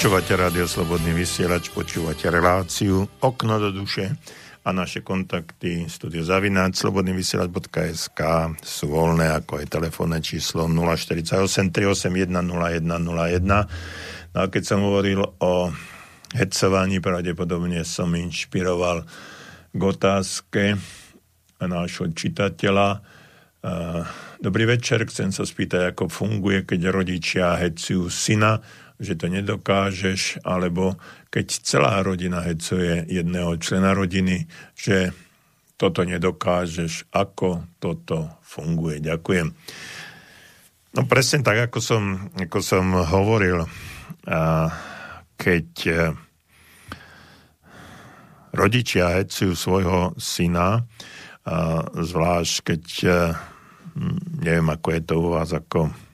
Počúvate rádio Slobodný vysielač, počúvate reláciu Okno do duše a naše kontakty studiozavináč slobodnyvysielač.sk sú voľné, ako aj telefónne číslo 048 381 0101. No a keď som hovoril o hecovaní, pravdepodobne som inšpiroval k otázke nášho čitateľa. Dobrý večer, chcem sa spýtať, ako funguje, keď rodičia hecujú syna, že to nedokážeš, alebo keď celá rodina hecuje jedného člena rodiny, že toto nedokážeš, ako toto funguje. Ďakujem. No presne tak, ako som, ako som hovoril, keď e, rodičia hecujú svojho syna, zvlášť keď, e, neviem, ako je to u vás, ako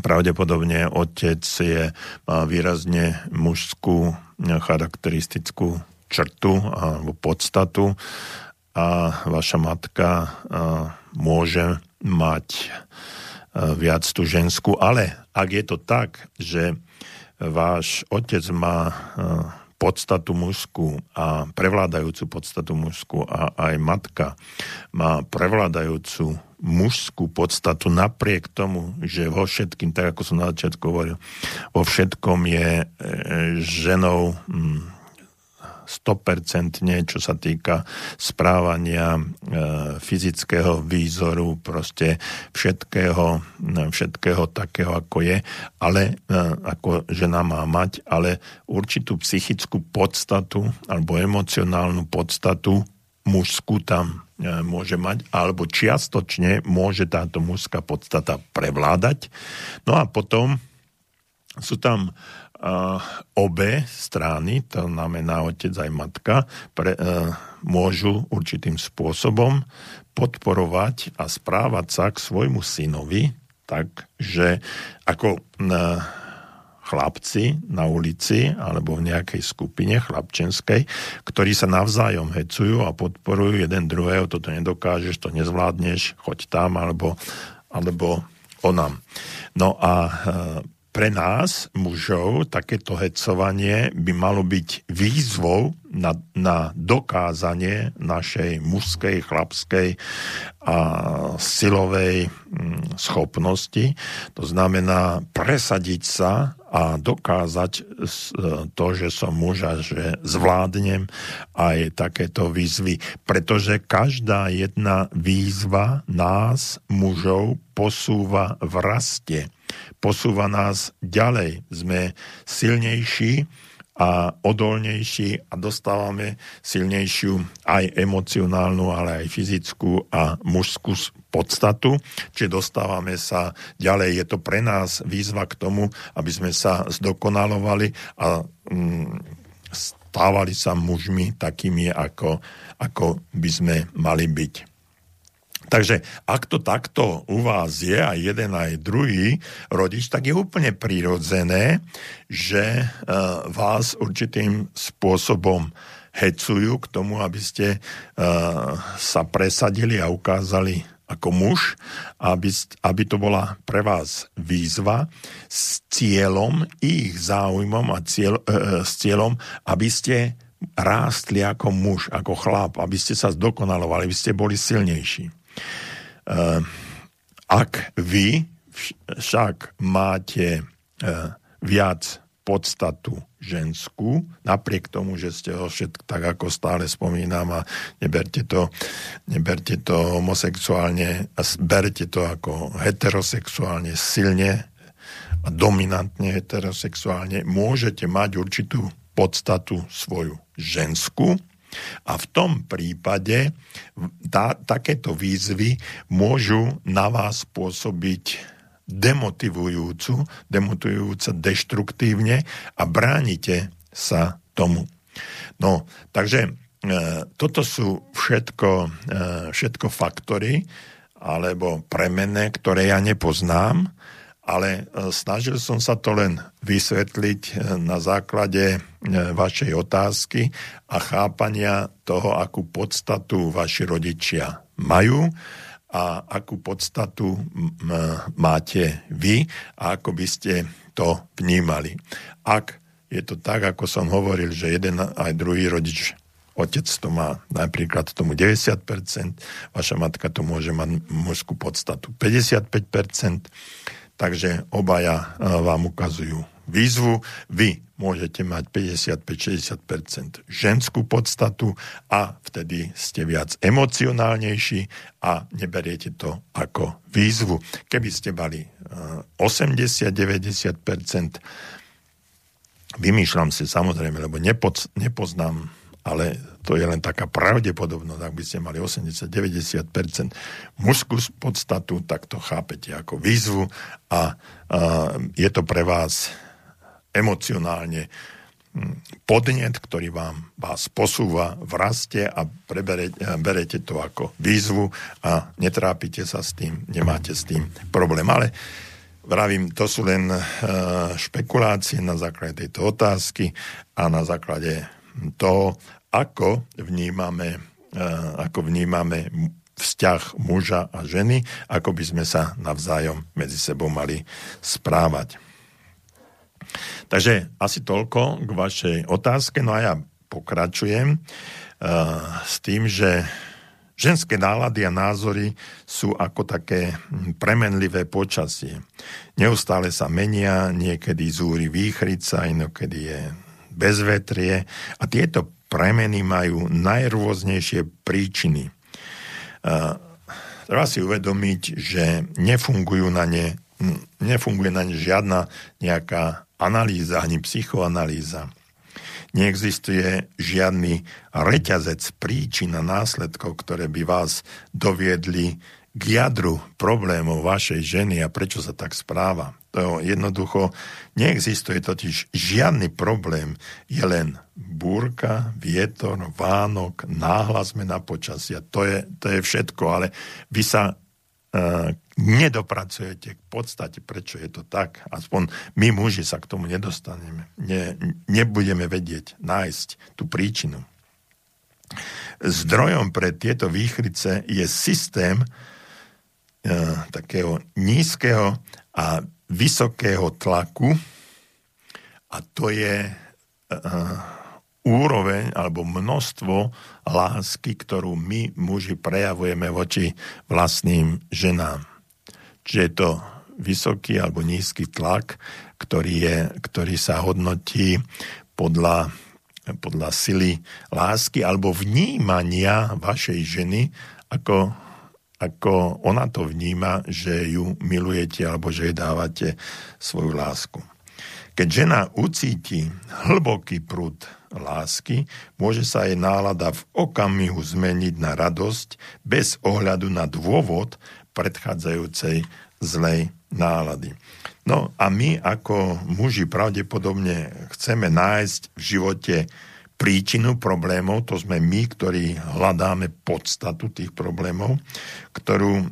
pravdepodobne otec je, má výrazne mužskú charakteristickú črtu alebo podstatu. A vaša matka môže mať viac tú ženskú, ale ak je to tak, že váš otec má podstatu mužskú a prevládajúcu podstatu mužskú a aj matka má prevládajúcu mužskú podstatu napriek tomu, že vo všetkým, tak ako som na začiatku hovoril, vo všetkom je e, ženou 100% čo sa týka správania, e, fyzického výzoru, proste všetkého, všetkého takého, ako je, ale e, ako žena má mať, ale určitú psychickú podstatu alebo emocionálnu podstatu mužskú tam môže mať, alebo čiastočne môže táto mužská podstata prevládať. No a potom sú tam obe strany, to znamená otec aj matka, pre, uh, môžu určitým spôsobom podporovať a správať sa k svojmu synovi, takže ako uh, chlapci na ulici alebo v nejakej skupine chlapčenskej, ktorí sa navzájom hecujú a podporujú jeden druhého, toto nedokážeš, to nezvládneš, choď tam alebo, alebo onam. No a e, pre nás, mužov, takéto hecovanie by malo byť výzvou na, na dokázanie našej mužskej, chlapskej a silovej mm, schopnosti. To znamená presadiť sa a dokázať to, že som muž a že zvládnem aj takéto výzvy. Pretože každá jedna výzva nás, mužov, posúva v raste posúva nás ďalej. Sme silnejší a odolnejší a dostávame silnejšiu aj emocionálnu, ale aj fyzickú a mužskú podstatu, čiže dostávame sa ďalej. Je to pre nás výzva k tomu, aby sme sa zdokonalovali a mm, stávali sa mužmi takými, ako, ako by sme mali byť. Takže ak to takto u vás je, aj jeden, aj druhý rodič, tak je úplne prirodzené, že uh, vás určitým spôsobom hecujú k tomu, aby ste uh, sa presadili a ukázali ako muž, aby, aby to bola pre vás výzva s cieľom, ich záujmom a cieľ, uh, s cieľom, aby ste rástli ako muž, ako chlap, aby ste sa zdokonalovali, aby ste boli silnejší. Eh, ak vy však máte eh, viac podstatu ženskú, napriek tomu, že ste ho všetko, tak ako stále spomínam a neberte to, neberte to homosexuálne, berte to ako heterosexuálne silne a dominantne heterosexuálne, môžete mať určitú podstatu svoju ženskú, a v tom prípade tá, takéto výzvy môžu na vás pôsobiť demotivujúcu, demotivujúco deštruktívne a bránite sa tomu. No, takže e, toto sú všetko, e, všetko faktory alebo premenné, ktoré ja nepoznám ale e, snažil som sa to len vysvetliť e, na základe e, vašej otázky a chápania toho, akú podstatu vaši rodičia majú a akú podstatu máte vy a ako by ste to vnímali. Ak je to tak, ako som hovoril, že jeden aj druhý rodič otec to má napríklad tomu 90%, vaša matka to môže mať mužskú podstatu 55%, takže obaja e, vám ukazujú výzvu. Vy môžete mať 55-60% ženskú podstatu a vtedy ste viac emocionálnejší a neberiete to ako výzvu. Keby ste mali 80-90%, vymýšľam si samozrejme, lebo nepoz, nepoznám ale to je len taká pravdepodobnosť, ak by ste mali 80-90% mužskú podstatu, tak to chápete ako výzvu a, a je to pre vás emocionálne hm, podnet, ktorý vám vás posúva v raste a berete to ako výzvu a netrápite sa s tým, nemáte s tým problém. Ale vravím, to sú len uh, špekulácie na základe tejto otázky a na základe toho, ako vnímame, e, ako vnímame vzťah muža a ženy, ako by sme sa navzájom medzi sebou mali správať. Takže asi toľko k vašej otázke. No a ja pokračujem uh, s tým, že ženské nálady a názory sú ako také premenlivé počasie. Neustále sa menia, niekedy zúri výchrica, inokedy je bezvetrie a tieto premeny majú najrôznejšie príčiny. Treba si uvedomiť, že nefungujú na ne, nefunguje na ne žiadna nejaká analýza ani psychoanalýza. Neexistuje žiadny reťazec príčin a následkov, ktoré by vás doviedli k jadru problémov vašej ženy a prečo sa tak správa. To jednoducho neexistuje totiž žiadny problém, je len búrka, vietor, vánok, náhla zmena počasia. To je, to je všetko, ale vy sa uh, nedopracujete k podstate, prečo je to tak. Aspoň my muži sa k tomu nedostaneme. Ne, nebudeme vedieť nájsť tú príčinu. Zdrojom pre tieto výchrice je systém uh, takého nízkeho a vysokého tlaku a to je uh, úroveň alebo množstvo lásky, ktorú my muži prejavujeme voči vlastným ženám. Čiže je to vysoký alebo nízky tlak, ktorý, je, ktorý sa hodnotí podľa, podľa sily lásky alebo vnímania vašej ženy ako ako ona to vníma, že ju milujete alebo že jej dávate svoju lásku. Keď žena ucíti hlboký prúd lásky, môže sa jej nálada v okamihu zmeniť na radosť bez ohľadu na dôvod predchádzajúcej zlej nálady. No a my ako muži pravdepodobne chceme nájsť v živote príčinu problémov, to sme my, ktorí hľadáme podstatu tých problémov, ktorú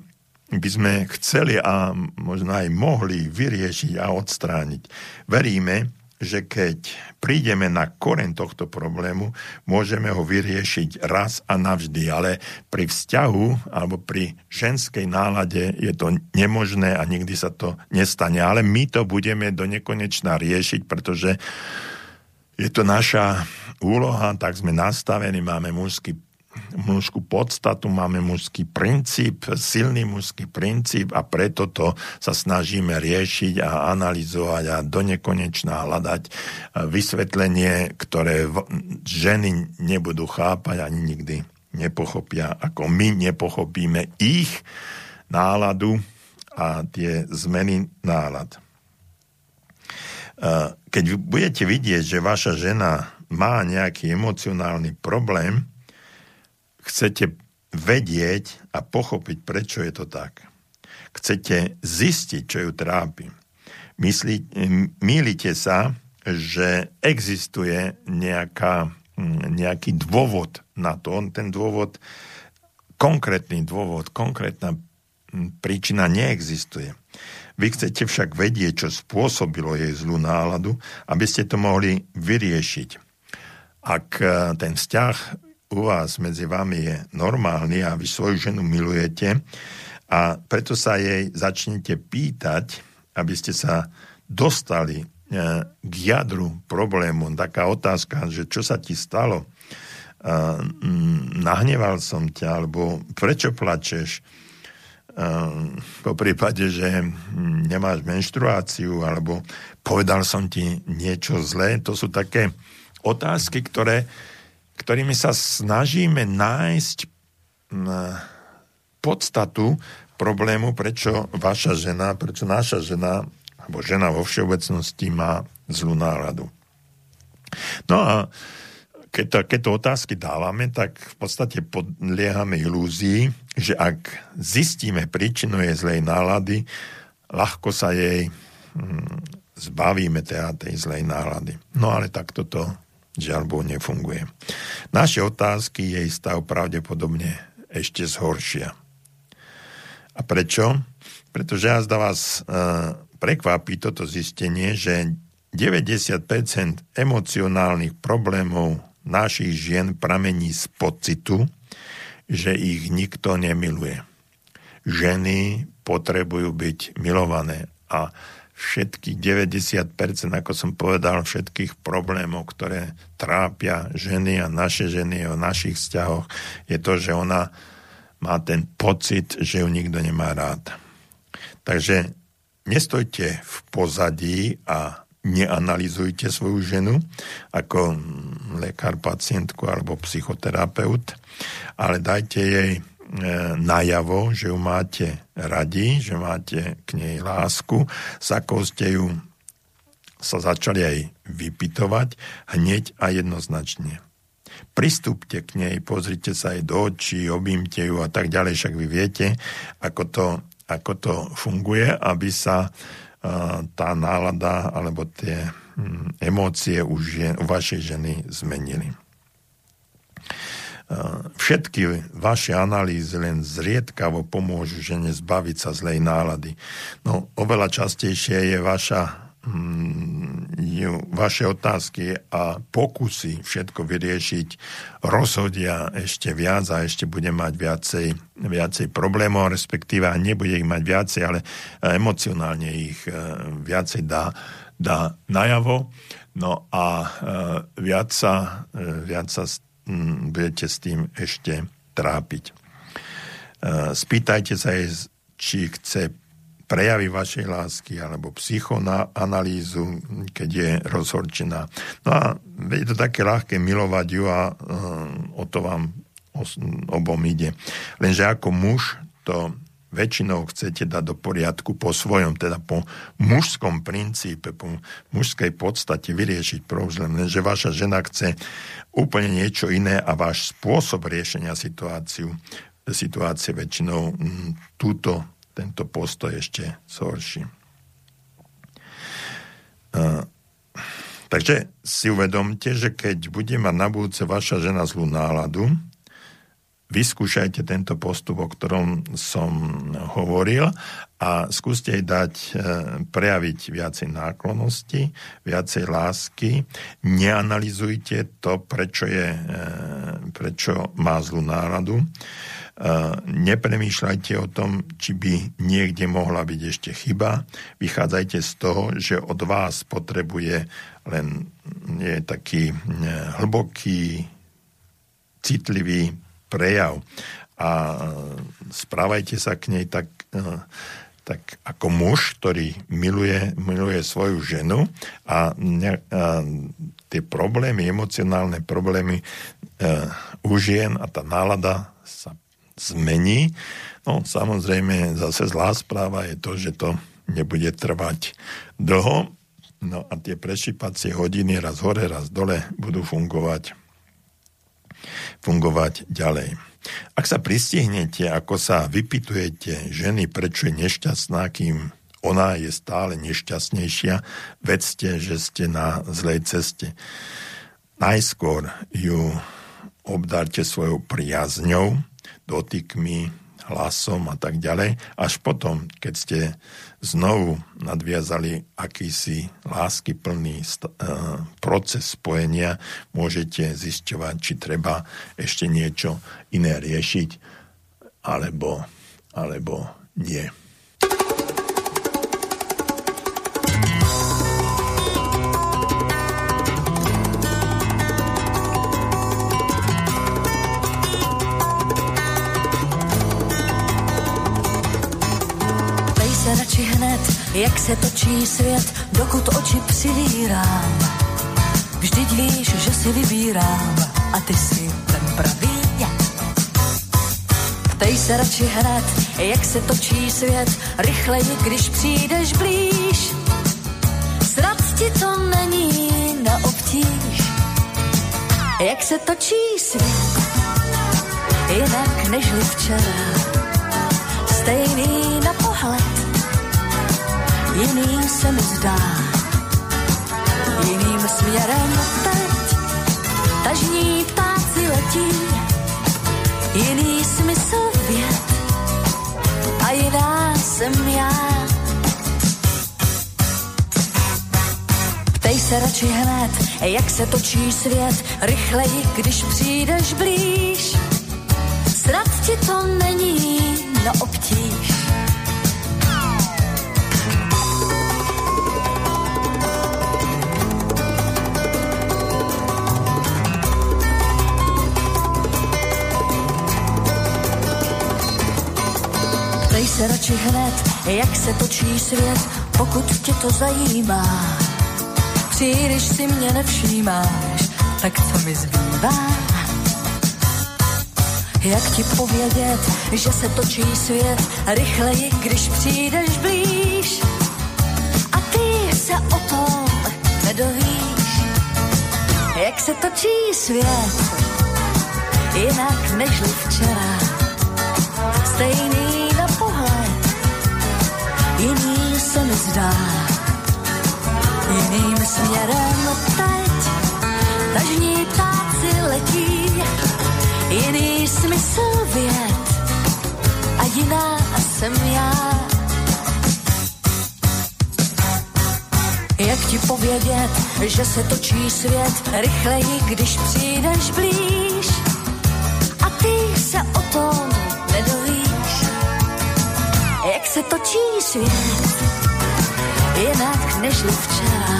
by sme chceli a možno aj mohli vyriešiť a odstrániť. Veríme, že keď prídeme na koren tohto problému, môžeme ho vyriešiť raz a navždy, ale pri vzťahu alebo pri ženskej nálade je to nemožné a nikdy sa to nestane. Ale my to budeme do nekonečna riešiť, pretože je to naša úloha, tak sme nastavení, máme mužský mužskú podstatu, máme mužský princíp, silný mužský princíp a preto to sa snažíme riešiť a analyzovať a do hľadať vysvetlenie, ktoré ženy nebudú chápať ani nikdy nepochopia, ako my nepochopíme ich náladu a tie zmeny nálad. Keď budete vidieť, že vaša žena má nejaký emocionálny problém, chcete vedieť a pochopiť, prečo je to tak. Chcete zistiť, čo ju trápi. Mýlite sa, že existuje nejaká, nejaký dôvod na to. Ten dôvod, konkrétny dôvod, konkrétna príčina neexistuje. Vy chcete však vedieť, čo spôsobilo jej zlú náladu, aby ste to mohli vyriešiť. Ak e, ten vzťah u vás medzi vami je normálny a vy svoju ženu milujete a preto sa jej začnete pýtať, aby ste sa dostali e, k jadru problému. Taká otázka, že čo sa ti stalo? E, nahneval som ťa, alebo prečo plačeš? Po prípade, že nemáš menštruáciu, alebo povedal som ti niečo zlé, to sú také otázky, ktoré, ktorými sa snažíme nájsť podstatu problému, prečo vaša žena, prečo naša žena, alebo žena vo všeobecnosti má zlú náladu. No a keď to, keď to otázky dávame, tak v podstate podliehame ilúzii, že ak zistíme príčinu jej zlej nálady, ľahko sa jej hm, zbavíme teda tej zlej nálady. No ale takto to žiaľ nefunguje. Naše otázky jej stav pravdepodobne ešte zhoršia. A prečo? Pretože ja zda vás uh, prekvapí toto zistenie, že 90% emocionálnych problémov našich žien pramení z pocitu, že ich nikto nemiluje. Ženy potrebujú byť milované a všetky 90%, ako som povedal, všetkých problémov, ktoré trápia ženy a naše ženy o našich vzťahoch, je to, že ona má ten pocit, že ju nikto nemá rád. Takže nestojte v pozadí a neanalizujte svoju ženu ako lekár, pacientku alebo psychoterapeut, ale dajte jej E, najavo, že ju máte radi, že máte k nej lásku, s akou ste ju sa začali aj vypitovať hneď a jednoznačne. Pristúpte k nej, pozrite sa jej do očí, objímte ju a tak ďalej, však vy viete, ako to, ako to funguje, aby sa tá nálada alebo tie um, emócie u, žien, u vašej ženy zmenili. Všetky vaše analýzy len zriedkavo pomôžu žene zbaviť sa zlej nálady. No, oveľa častejšie je vaša Mm, vaše otázky a pokusy všetko vyriešiť rozhodia ešte viac a ešte bude mať viacej, viacej problémov, respektíve nebude ich mať viacej, ale emocionálne ich e, viacej dá, dá najavo. No a e, viac sa, e, viac sa budete s tým ešte trápiť. Spýtajte sa jej, či chce prejavy vašej lásky alebo psychoanalýzu, keď je rozhorčená. No a je to také ľahké milovať ju a uh, o to vám obom ide. Lenže ako muž to väčšinou chcete dať do poriadku po svojom, teda po mužskom princípe, po mužskej podstate vyriešiť problém, lenže vaša žena chce úplne niečo iné a váš spôsob riešenia situáciu, situácie väčšinou m, túto tento postoj ešte zhorší. Uh, takže si uvedomte, že keď bude mať na budúce vaša žena zlú náladu, vyskúšajte tento postup, o ktorom som hovoril a skúste jej dať e, prejaviť viacej náklonosti, viacej lásky. Neanalizujte to, prečo, je, e, prečo má zlú náladu nepremýšľajte o tom, či by niekde mohla byť ešte chyba. Vychádzajte z toho, že od vás potrebuje len je taký hlboký, citlivý prejav a správajte sa k nej tak, tak ako muž, ktorý miluje, miluje svoju ženu a, ne, a tie problémy, emocionálne problémy uh, u žien a tá nálada sa zmení. No samozrejme zase zlá správa je to, že to nebude trvať dlho. No a tie prešípacie hodiny raz hore, raz dole budú fungovať, fungovať ďalej. Ak sa pristihnete, ako sa vypitujete ženy, prečo je nešťastná, kým ona je stále nešťastnejšia, vedzte, že ste na zlej ceste. Najskôr ju obdarte svojou priazňou, dotykmi, hlasom a tak ďalej. Až potom, keď ste znovu nadviazali akýsi láskyplný uh, proces spojenia, môžete zisťovať, či treba ešte niečo iné riešiť, alebo, alebo nie. Točí svět, dokud oči přivírám. Vždyť víš, že si vybírám a ty si ten pravý. Ptej se radši hned, jak se točí svět, rychleji, když přijdeš blíž. Zrad ti to není na obtíž, jak se točí svět, jinak nežli včera. Stejný na pohled, jiný se mi zdá. Jiným směrem teď tažní ptáci letí, jiný smysl věd a jiná jsem já. Ptej se radši hned, jak se točí svět, rychleji, když přijdeš blíž. Snad ti to není na obtíž se radši hned, jak se točí svět, pokud tě to zajímá. Příliš si mě nevšímáš, tak co mi zbývá? Jak ti povědět, že se točí svět rychleji, když přijdeš blíž? A ty se o tom nedovíš, jak se točí svět, jinak nežli včera. Stejný se mi zdá, jiným směrem teď, tažní ptáci letí, jiný smysl věd a jiná jsem já. Jak ti povědět, že se točí svět rychleji, když přijdeš blíž a ty se o tom nedovíš. Jak se točí svět, jinak než včera.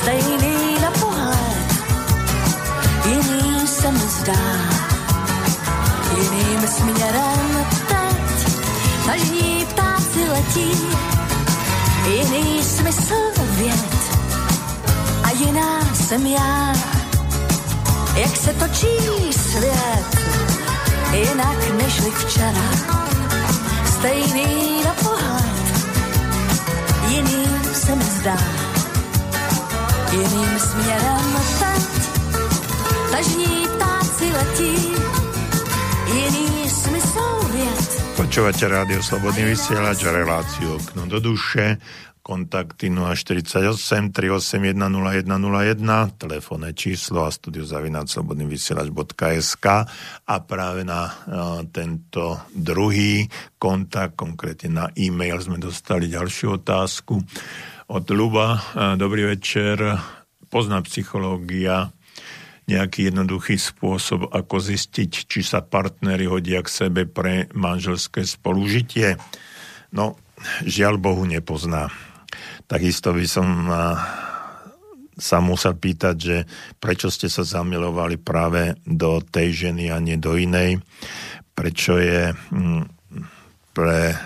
Stejný na pohled, jiný se mi zdá. Jiným směrem teď, tažní ptáci letí, jiný smysl věd a jiná jsem já. Jak se točí svět, jinak nežli včera. Stejný na pohled, jiný se mi zdá. Jiným směrem teď, tažní ptáci letí, jiný Počúvate rádio Slobodný vysielač, reláciu okno do duše, kontakty 048 381 0101, telefónne číslo a studio zavinať slobodnývysielač.sk a práve na uh, tento druhý kontakt, konkrétne na e-mail sme dostali ďalšiu otázku od Luba. Uh, dobrý večer, pozná psychológia nejaký jednoduchý spôsob, ako zistiť, či sa partnery hodia k sebe pre manželské spolužitie? No, žiaľ Bohu nepozná. Takisto by som sa musel pýtať, že prečo ste sa zamilovali práve do tej ženy a nie do inej. Prečo je mm, pre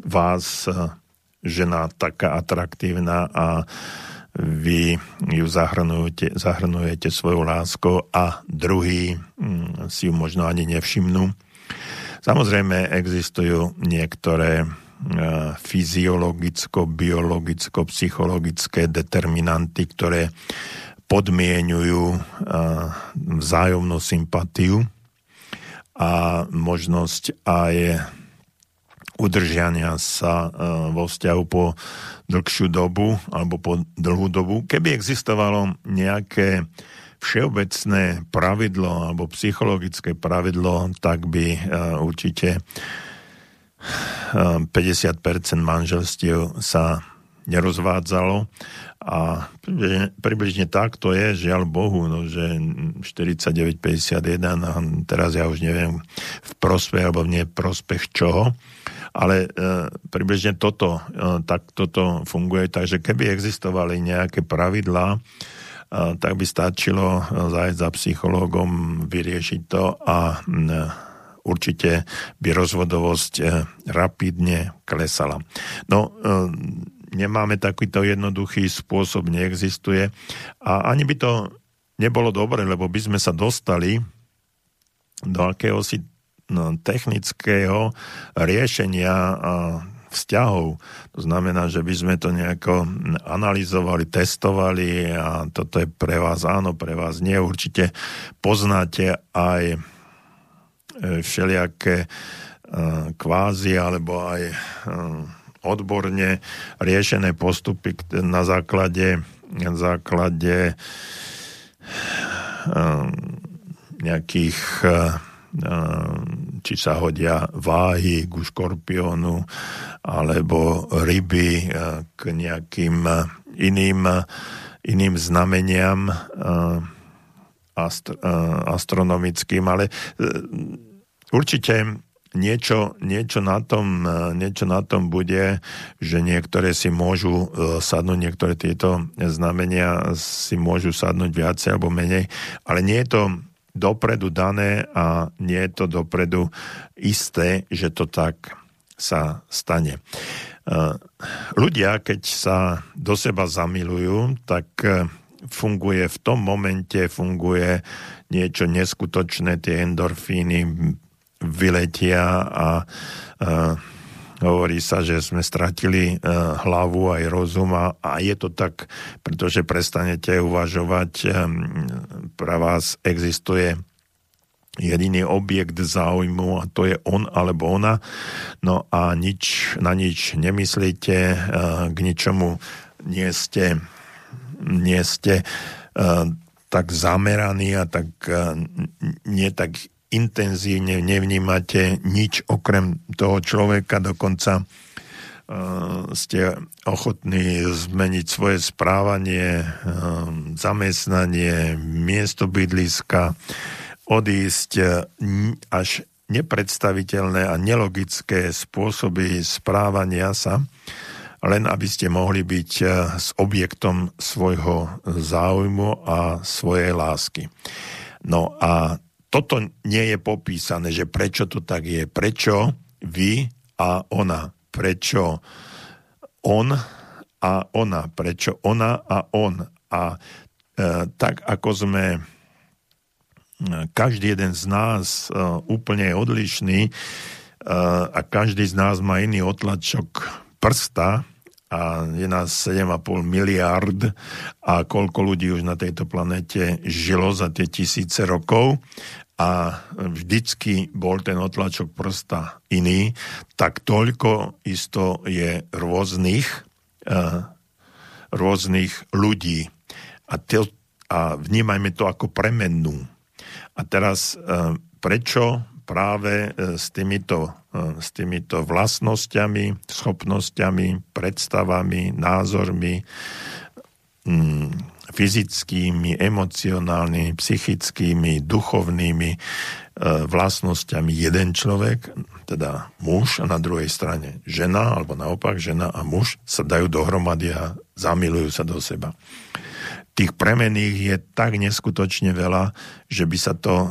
vás žena taká atraktívna a vy ju zahrnujete, zahrnujete svojou láskou a druhý mm, si ju možno ani nevšimnú. Samozrejme existujú niektoré e, fyziologicko, biologicko, psychologické determinanty, ktoré podmienujú e, vzájomnú sympatiu a možnosť aj udržania sa e, vo vzťahu po dlhšiu dobu alebo po dlhú dobu. Keby existovalo nejaké všeobecné pravidlo alebo psychologické pravidlo, tak by e, určite 50% e, manželstiev sa nerozvádzalo a približne, tak to je, žiaľ Bohu, no, že 49-51 a teraz ja už neviem v prospech alebo v neprospech čoho, ale e, približne toto, e, tak toto funguje. Takže keby existovali nejaké pravidlá, e, tak by stačilo e, zájsť za psychológom, vyriešiť to a určite by rozvodovosť e, rapidne klesala. No, nemáme takýto jednoduchý spôsob, neexistuje a ani by to nebolo dobre, lebo by sme sa dostali do akéhosi technického riešenia vzťahov. To znamená, že by sme to nejako analyzovali, testovali a toto je pre vás áno, pre vás nie. Určite poznáte aj e, všelijaké e, kvázi alebo aj e, odborne riešené postupy na základe, na základe nejakých či sa hodia váhy ku škorpiónu alebo ryby k nejakým iným, iným znameniam astronomickým, ale určite niečo, niečo, na tom, niečo na tom bude, že niektoré si môžu sadnúť, niektoré tieto znamenia si môžu sadnúť viacej alebo menej, ale nie je to dopredu dané a nie je to dopredu isté, že to tak sa stane. E, ľudia, keď sa do seba zamilujú, tak e, funguje v tom momente, funguje niečo neskutočné, tie endorfíny vyletia a e, Hovorí sa, že sme stratili hlavu aj rozum a, a je to tak, pretože prestanete uvažovať, pre vás existuje jediný objekt záujmu a to je on alebo ona. No a nič, na nič nemyslíte, k ničomu nie ste, nie ste tak zameraní a tak nie tak intenzívne nevnímate nič okrem toho človeka, dokonca ste ochotní zmeniť svoje správanie, zamestnanie, miesto bydliska, odísť až nepredstaviteľné a nelogické spôsoby správania sa, len aby ste mohli byť s objektom svojho záujmu a svojej lásky. No a toto nie je popísané, že prečo to tak je. Prečo vy a ona. Prečo on a ona. Prečo ona a on. A e, tak ako sme e, každý jeden z nás e, úplne odlišný e, a každý z nás má iný otlačok prsta, a je nás 7,5 miliard a koľko ľudí už na tejto planete žilo za tie tisíce rokov a vždycky bol ten otlačok prsta iný, tak toľko isto je rôznych, uh, rôznych ľudí. A, te, a vnímajme to ako premennú. A teraz uh, prečo práve e, s týmito, e, s týmito vlastnosťami, schopnosťami, predstavami, názormi, mm, fyzickými, emocionálnymi, psychickými, duchovnými e, vlastnosťami. Jeden človek, teda muž a na druhej strane žena, alebo naopak žena a muž sa dajú dohromady a zamilujú sa do seba tých premených je tak neskutočne veľa, že by sa to eh,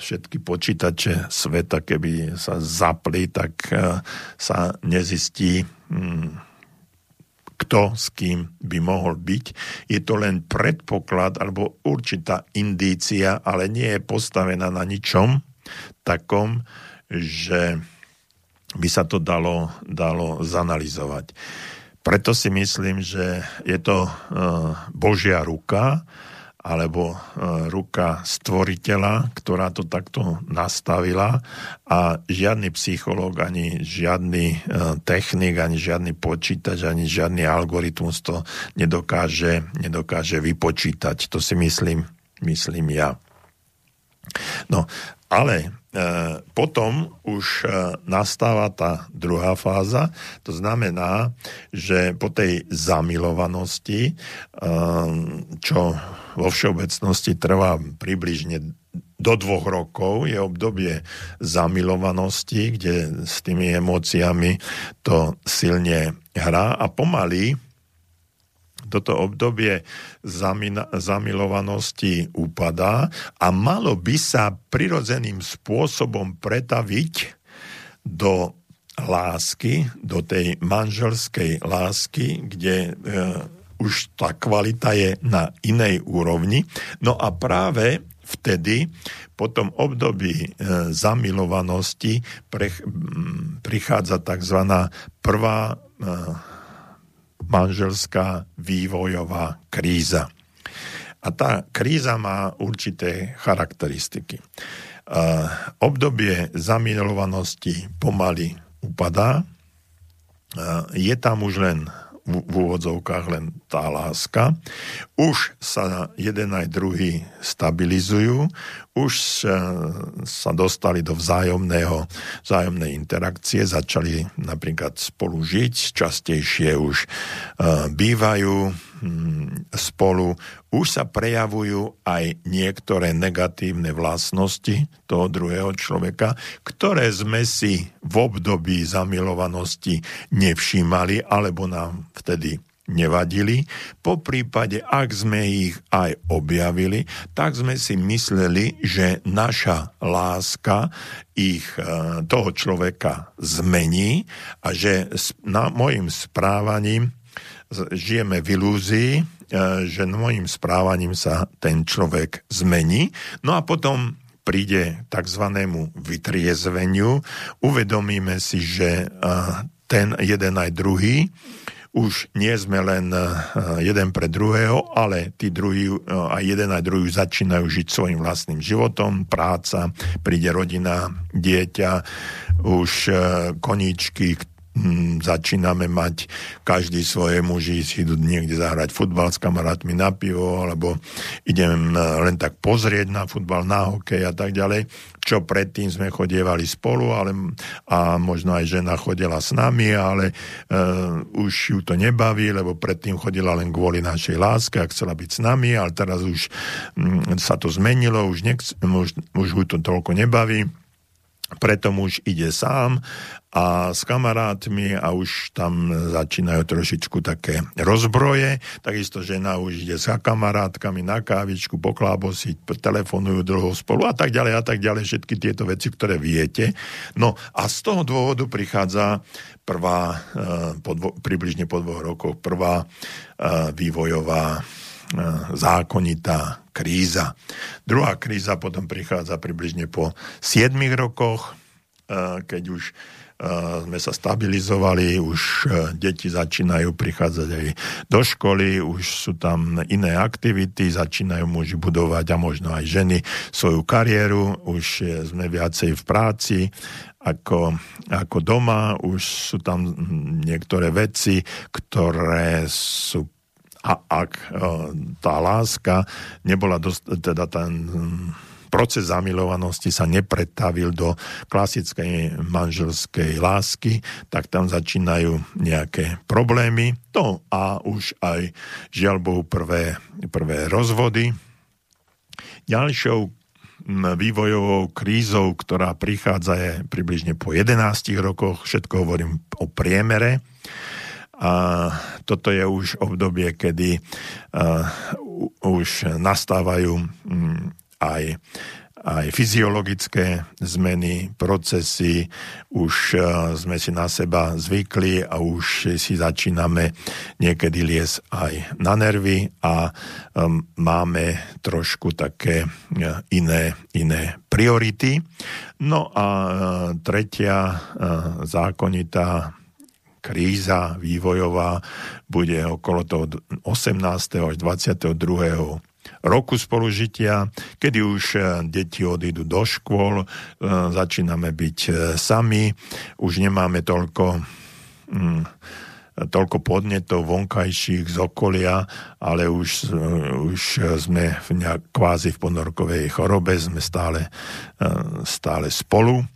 všetky počítače sveta, keby sa zapli, tak eh, sa nezistí, hm, kto s kým by mohol byť. Je to len predpoklad alebo určitá indícia, ale nie je postavená na ničom takom, že by sa to dalo, dalo zanalizovať. Preto si myslím, že je to e, Božia ruka, alebo e, ruka stvoriteľa, ktorá to takto nastavila a žiadny psychológ, ani žiadny e, technik, ani žiadny počítač, ani žiadny algoritmus to nedokáže, nedokáže vypočítať. To si myslím, myslím ja. No, ale potom už e, nastáva tá druhá fáza, to znamená, že po tej zamilovanosti, e, čo vo všeobecnosti trvá približne do dvoch rokov, je obdobie zamilovanosti, kde s tými emóciami to silne hrá. A pomaly toto obdobie zamilovanosti upadá a malo by sa prirodzeným spôsobom pretaviť do lásky, do tej manželskej lásky, kde e, už tá kvalita je na inej úrovni. No a práve vtedy, po tom období e, zamilovanosti, pre, m, prichádza tzv. prvá e, manželská vývojová kríza. A tá kríza má určité charakteristiky. Obdobie zamilovanosti pomaly upadá, je tam už len v úvodzovkách len tá láska. Už sa jeden aj druhý stabilizujú, už sa dostali do vzájomného, vzájomnej interakcie, začali napríklad spolu žiť, častejšie už uh, bývajú hm, spolu, už sa prejavujú aj niektoré negatívne vlastnosti toho druhého človeka, ktoré sme si v období zamilovanosti nevšímali, alebo nám vtedy nevadili. Po prípade, ak sme ich aj objavili, tak sme si mysleli, že naša láska ich e, toho človeka zmení a že na mojim správaním žijeme v ilúzii, e, že môjim správaním sa ten človek zmení. No a potom príde tzv. vytriezveniu, uvedomíme si, že ten jeden aj druhý. Už nie sme len e, jeden pre druhého, ale tí druhí, e, aj jeden aj druhý začínajú žiť svojim vlastným životom, práca, príde rodina, dieťa, už koníčky, hm, začíname mať každý svoje muži si idú niekde zahrať futbal s kamarátmi na pivo, alebo idem e, len tak pozrieť na futbal, na hokej a tak ďalej, čo predtým sme chodievali spolu, ale, a možno aj žena chodila s nami, ale uh, už ju to nebaví, lebo predtým chodila len kvôli našej láske a chcela byť s nami, ale teraz už um, sa to zmenilo, už, nechce, už, už ju to toľko nebaví preto muž ide sám a s kamarátmi a už tam začínajú trošičku také rozbroje. Takisto žena už ide s kamarátkami na kávičku, poklábosiť, telefonujú dlho spolu a tak ďalej a tak ďalej. Všetky tieto veci, ktoré viete. No a z toho dôvodu prichádza prvá, eh, po dvo, približne po dvoch rokoch, prvá eh, vývojová zákonitá kríza. Druhá kríza potom prichádza približne po 7 rokoch, e, keď už e, sme sa stabilizovali, už deti začínajú prichádzať aj do školy, už sú tam iné aktivity, začínajú muži budovať a možno aj ženy svoju kariéru, už sme viacej v práci ako, ako doma, už sú tam niektoré veci, ktoré sú a ak e, tá láska nebola dost, teda ten proces zamilovanosti sa nepretavil do klasickej manželskej lásky, tak tam začínajú nejaké problémy. To a už aj žiaľ Bohu prvé, prvé rozvody. Ďalšou vývojovou krízou, ktorá prichádza je približne po 11 rokoch, všetko hovorím o priemere, a toto je už obdobie, kedy uh, už nastávajú um, aj aj fyziologické zmeny, procesy, už uh, sme si na seba zvykli a už si začíname niekedy liesť aj na nervy a um, máme trošku také iné, iné priority. No a tretia zákonitá kríza vývojová bude okolo toho 18. až 22 roku spolužitia, kedy už e, deti odídu do škôl, e, začíname byť e, sami, už nemáme toľko mm, toľko podnetov vonkajších z okolia, ale už, už sme v nejak, kvázi v ponorkovej chorobe, sme stále, stále spolu.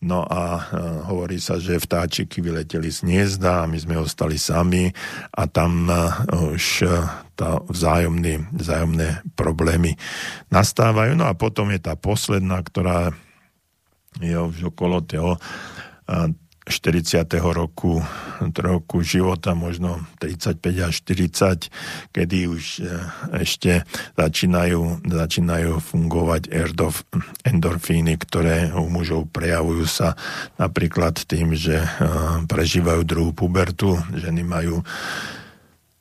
No a hovorí sa, že vtáčiky vyleteli z hniezda a my sme ostali sami a tam už tá vzájomný, vzájomné problémy nastávajú. No a potom je tá posledná, ktorá je už okolo toho 40. roku, roku života, možno 35 až 40, kedy už e, ešte začínajú, začínajú fungovať endorfíny, ktoré u mužov prejavujú sa napríklad tým, že e, prežívajú druhú pubertu, ženy majú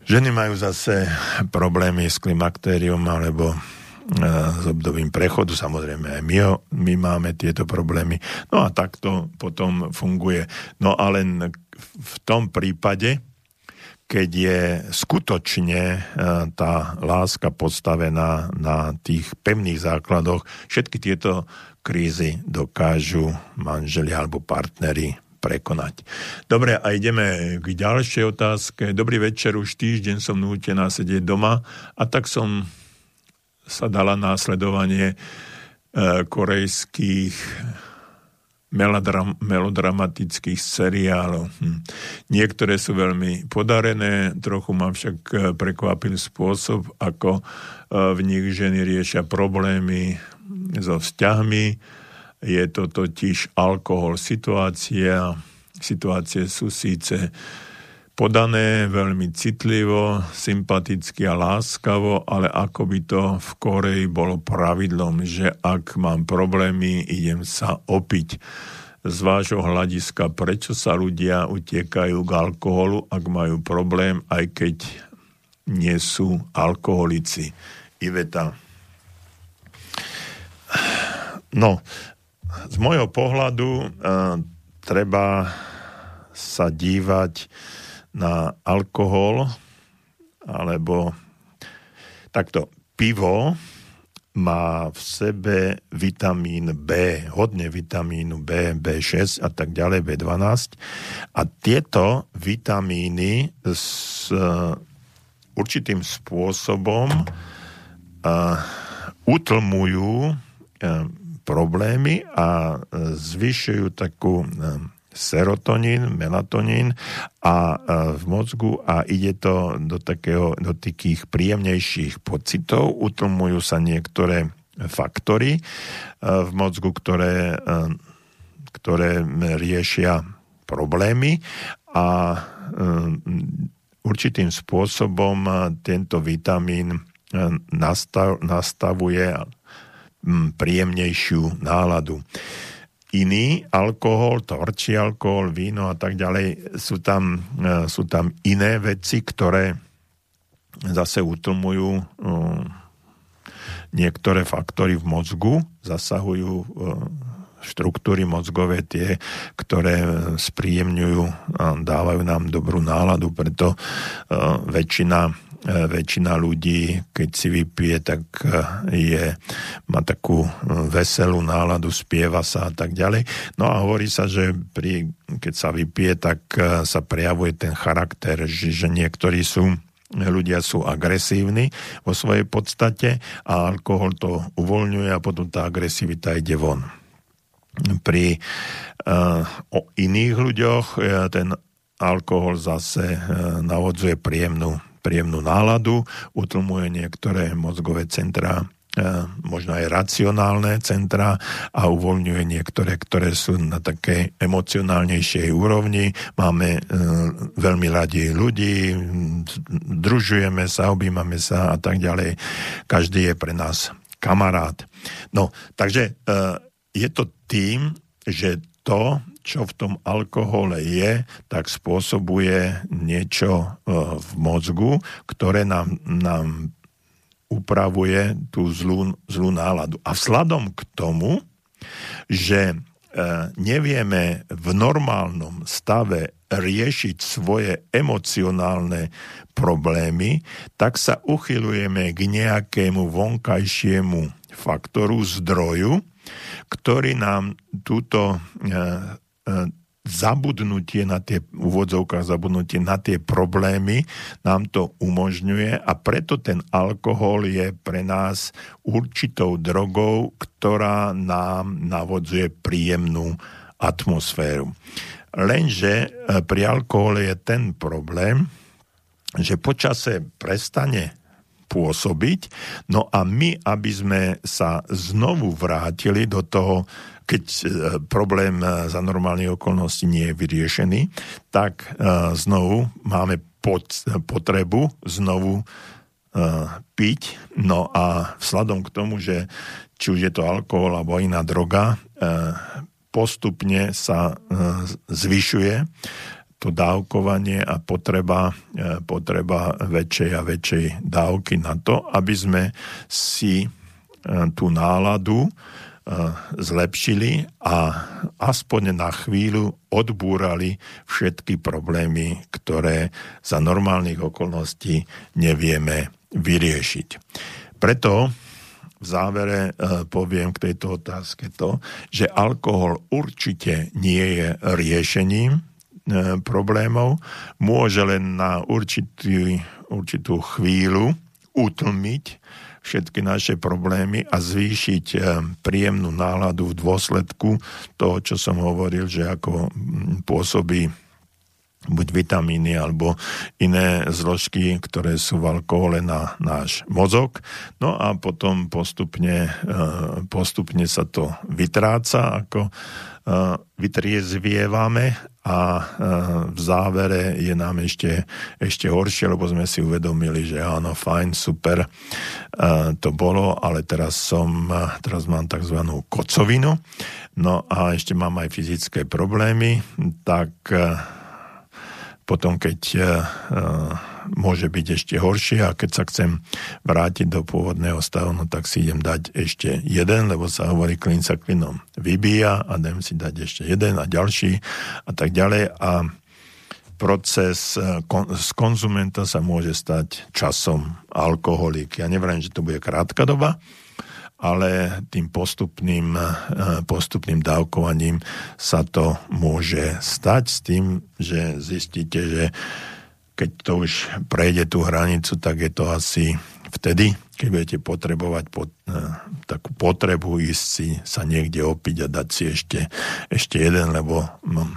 Ženy majú zase problémy s klimaktérium alebo s obdobím prechodu, samozrejme aj my, my máme tieto problémy. No a takto potom funguje. No ale v tom prípade, keď je skutočne e, tá láska postavená na tých pevných základoch, všetky tieto krízy dokážu manželia alebo partnery prekonať. Dobre, a ideme k ďalšej otázke. Dobrý večer, už týždeň som nútená sedieť doma a tak som sa dala následovanie e, korejských melodram, melodramatických seriálov. Hm. Niektoré sú veľmi podarené, trochu ma však e, prekvapil spôsob, ako e, v nich ženy riešia problémy so vzťahmi. Je to totiž alkohol situácia. Situácie sú síce podané veľmi citlivo, sympaticky a láskavo, ale ako by to v Koreji bolo pravidlom, že ak mám problémy, idem sa opiť. Z vášho hľadiska, prečo sa ľudia utiekajú k alkoholu, ak majú problém, aj keď nie sú alkoholici. Iveta. No, z môjho pohľadu uh, treba sa dívať na alkohol, alebo takto pivo má v sebe vitamín B, hodne vitamínu B, B6 a tak ďalej, B12. A tieto vitamíny s uh, určitým spôsobom uh, utlmujú uh, problémy a zvyšujú takú serotonín, melatonín a v mozgu a ide to do, takého, do takých príjemnejších pocitov, utlmujú sa niektoré faktory v mozgu, ktoré, ktoré riešia problémy a určitým spôsobom tento vitamín nastav, nastavuje príjemnejšiu náladu iný alkohol, tvrdší alkohol, víno a tak ďalej. Sú tam, e, sú tam iné veci, ktoré zase utlmujú e, niektoré faktory v mozgu, zasahujú e, štruktúry mozgové tie, ktoré spríjemňujú a dávajú nám dobrú náladu, preto väčšina väčšina ľudí, keď si vypije, tak e, je, má takú e, veselú náladu, spieva sa a tak ďalej. No a hovorí sa, že pri, keď sa vypije, tak sa prejavuje ten charakter, že, že niektorí sú ľudia sú agresívni vo svojej podstate a alkohol to uvoľňuje a potom tá agresivita ide von. Pri uh, o iných ľuďoch uh, ten alkohol zase uh, navodzuje príjemnú príjemnú náladu, utlmuje niektoré mozgové centrá e, možno aj racionálne centra a uvoľňuje niektoré, ktoré sú na takej emocionálnejšej úrovni. Máme e, veľmi radi ľudí, družujeme sa, objímame sa a tak ďalej. Každý je pre nás kamarát. No, takže e, je to tým, že to, čo v tom alkohole je, tak spôsobuje niečo e, v mozgu, ktoré nám, nám upravuje tú zlú, zlú náladu. A vzhľadom k tomu, že e, nevieme v normálnom stave riešiť svoje emocionálne problémy, tak sa uchylujeme k nejakému vonkajšiemu faktoru, zdroju, ktorý nám túto e, zabudnutie na tie, úvodzovkách zabudnutie na tie problémy nám to umožňuje a preto ten alkohol je pre nás určitou drogou, ktorá nám navodzuje príjemnú atmosféru. Lenže e, pri alkohole je ten problém, že počase prestane pôsobiť, no a my, aby sme sa znovu vrátili do toho keď e, problém e, za normálnych okolností nie je vyriešený, tak e, znovu máme potrebu znovu piť. No a vzhľadom k tomu, že či už je to alkohol alebo iná droga, postupne sa zvyšuje to dávkovanie a potreba, potreba väčšej a väčšej dávky na to, aby sme si tú náladu zlepšili a aspoň na chvíľu odbúrali všetky problémy, ktoré za normálnych okolností nevieme vyriešiť. Preto v závere e, poviem k tejto otázke to, že alkohol určite nie je riešením e, problémov, môže len na určitý, určitú chvíľu utlmiť všetky naše problémy a zvýšiť eh, príjemnú náladu v dôsledku toho, čo som hovoril, že ako mm, pôsobí buď vitamíny alebo iné zložky, ktoré sú v alkohole na náš mozog. No a potom postupne, eh, postupne sa to vytráca, ako eh, vytriezvievame a v závere je nám ešte, ešte horšie, lebo sme si uvedomili, že áno, fajn, super, to bolo, ale teraz som, teraz mám tzv. kocovinu, no a ešte mám aj fyzické problémy, tak potom, keď môže byť ešte horšie a keď sa chcem vrátiť do pôvodného stavu, no tak si idem dať ešte jeden, lebo sa hovorí klin sa klinom vybíja a idem si dať ešte jeden a ďalší a tak ďalej a proces z konzumenta sa môže stať časom alkoholik. Ja nevrajím, že to bude krátka doba, ale tým postupným, postupným dávkovaním sa to môže stať s tým, že zistíte, že keď to už prejde tú hranicu, tak je to asi vtedy, keď budete potrebovať pot, takú potrebu ísť si sa niekde opiť a dať si ešte, ešte jeden, lebo no,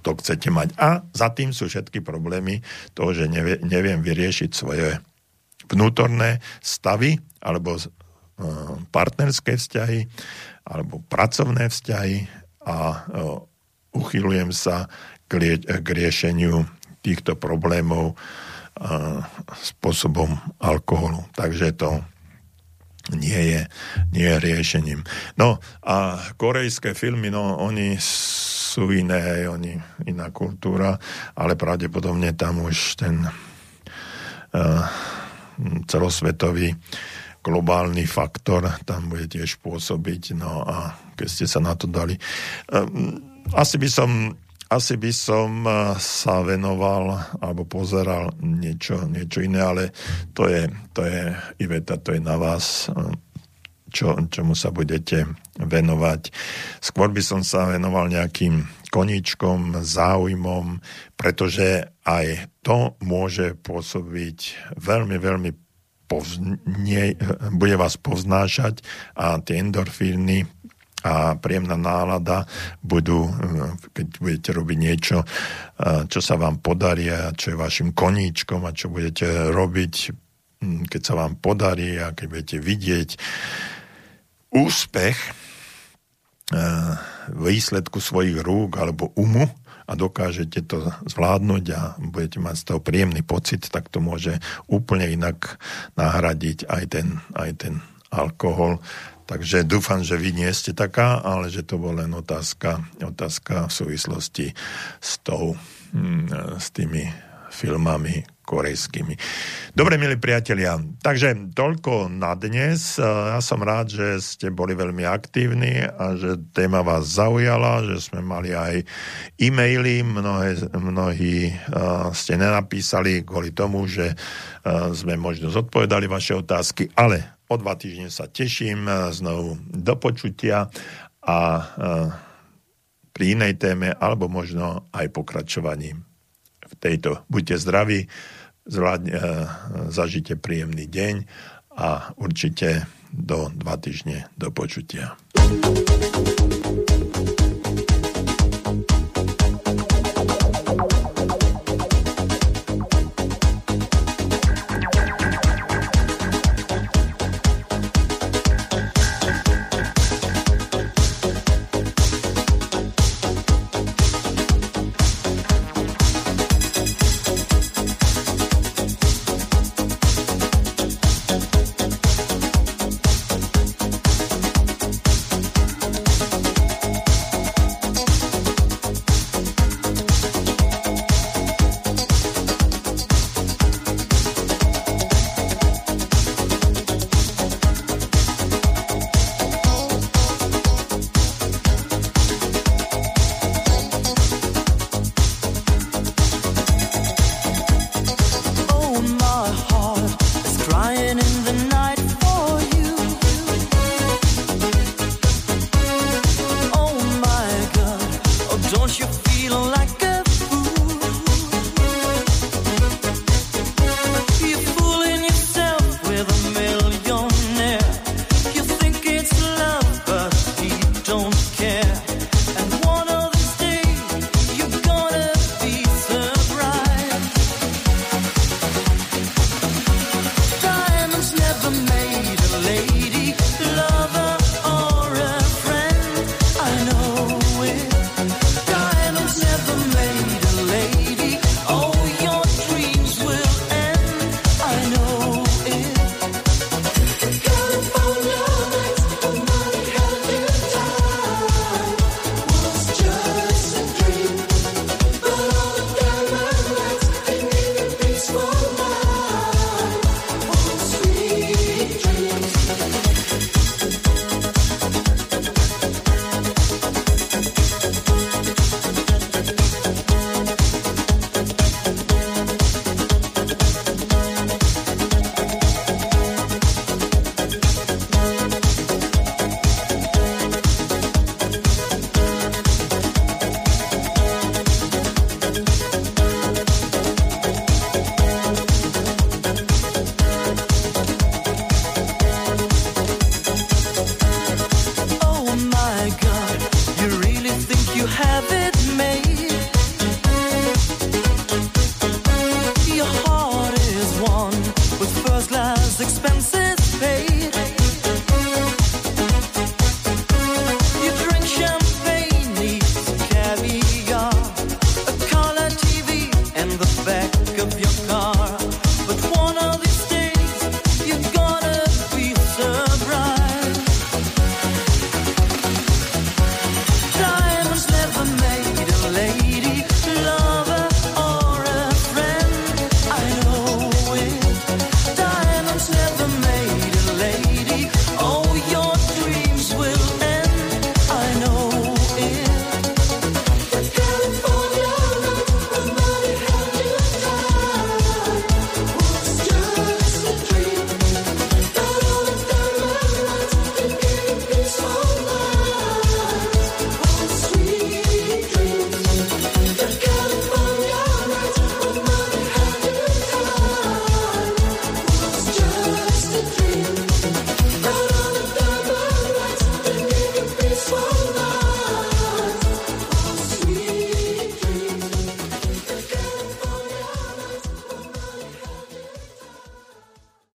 to chcete mať. A za tým sú všetky problémy toho, že nevie, neviem vyriešiť svoje vnútorné stavy alebo partnerské vzťahy alebo pracovné vzťahy a uh, uchylujem sa k, riešeniu týchto problémov uh, spôsobom alkoholu. Takže to nie je, nie je riešením. No a korejské filmy, no oni sú iné, oni iná kultúra, ale pravdepodobne tam už ten uh, celosvetový globálny faktor tam bude tiež pôsobiť. No a keď ste sa na to dali. Um, asi by som asi by som sa venoval alebo pozeral niečo, niečo iné, ale to je, to je Iveta, to je na vás čo, čomu sa budete venovať. Skôr by som sa venoval nejakým koníčkom, záujmom, pretože aj to môže pôsobiť veľmi, veľmi povznie, bude vás povznášať a tie endorfíny a príjemná nálada budú, keď budete robiť niečo, čo sa vám podarí a čo je vašim koníčkom a čo budete robiť, keď sa vám podarí a keď budete vidieť úspech eh, výsledku svojich rúk alebo umu a dokážete to zvládnuť a budete mať z toho príjemný pocit, tak to môže úplne inak nahradiť aj ten, aj ten alkohol. Takže dúfam, že vy nie ste taká, ale že to bola len otázka, otázka v súvislosti s, tou, hm, s tými filmami korejskými. Dobre, milí priatelia, takže toľko na dnes. Ja som rád, že ste boli veľmi aktívni a že téma vás zaujala, že sme mali aj e-maily, mnohé, mnohí uh, ste nenapísali kvôli tomu, že uh, sme možno zodpovedali vaše otázky, ale o dva týždne sa teším uh, znovu do počutia a pri inej téme, alebo možno aj pokračovaním v tejto. Buďte zdraví, eh, zažite príjemný deň a určite do dva týždne do počutia.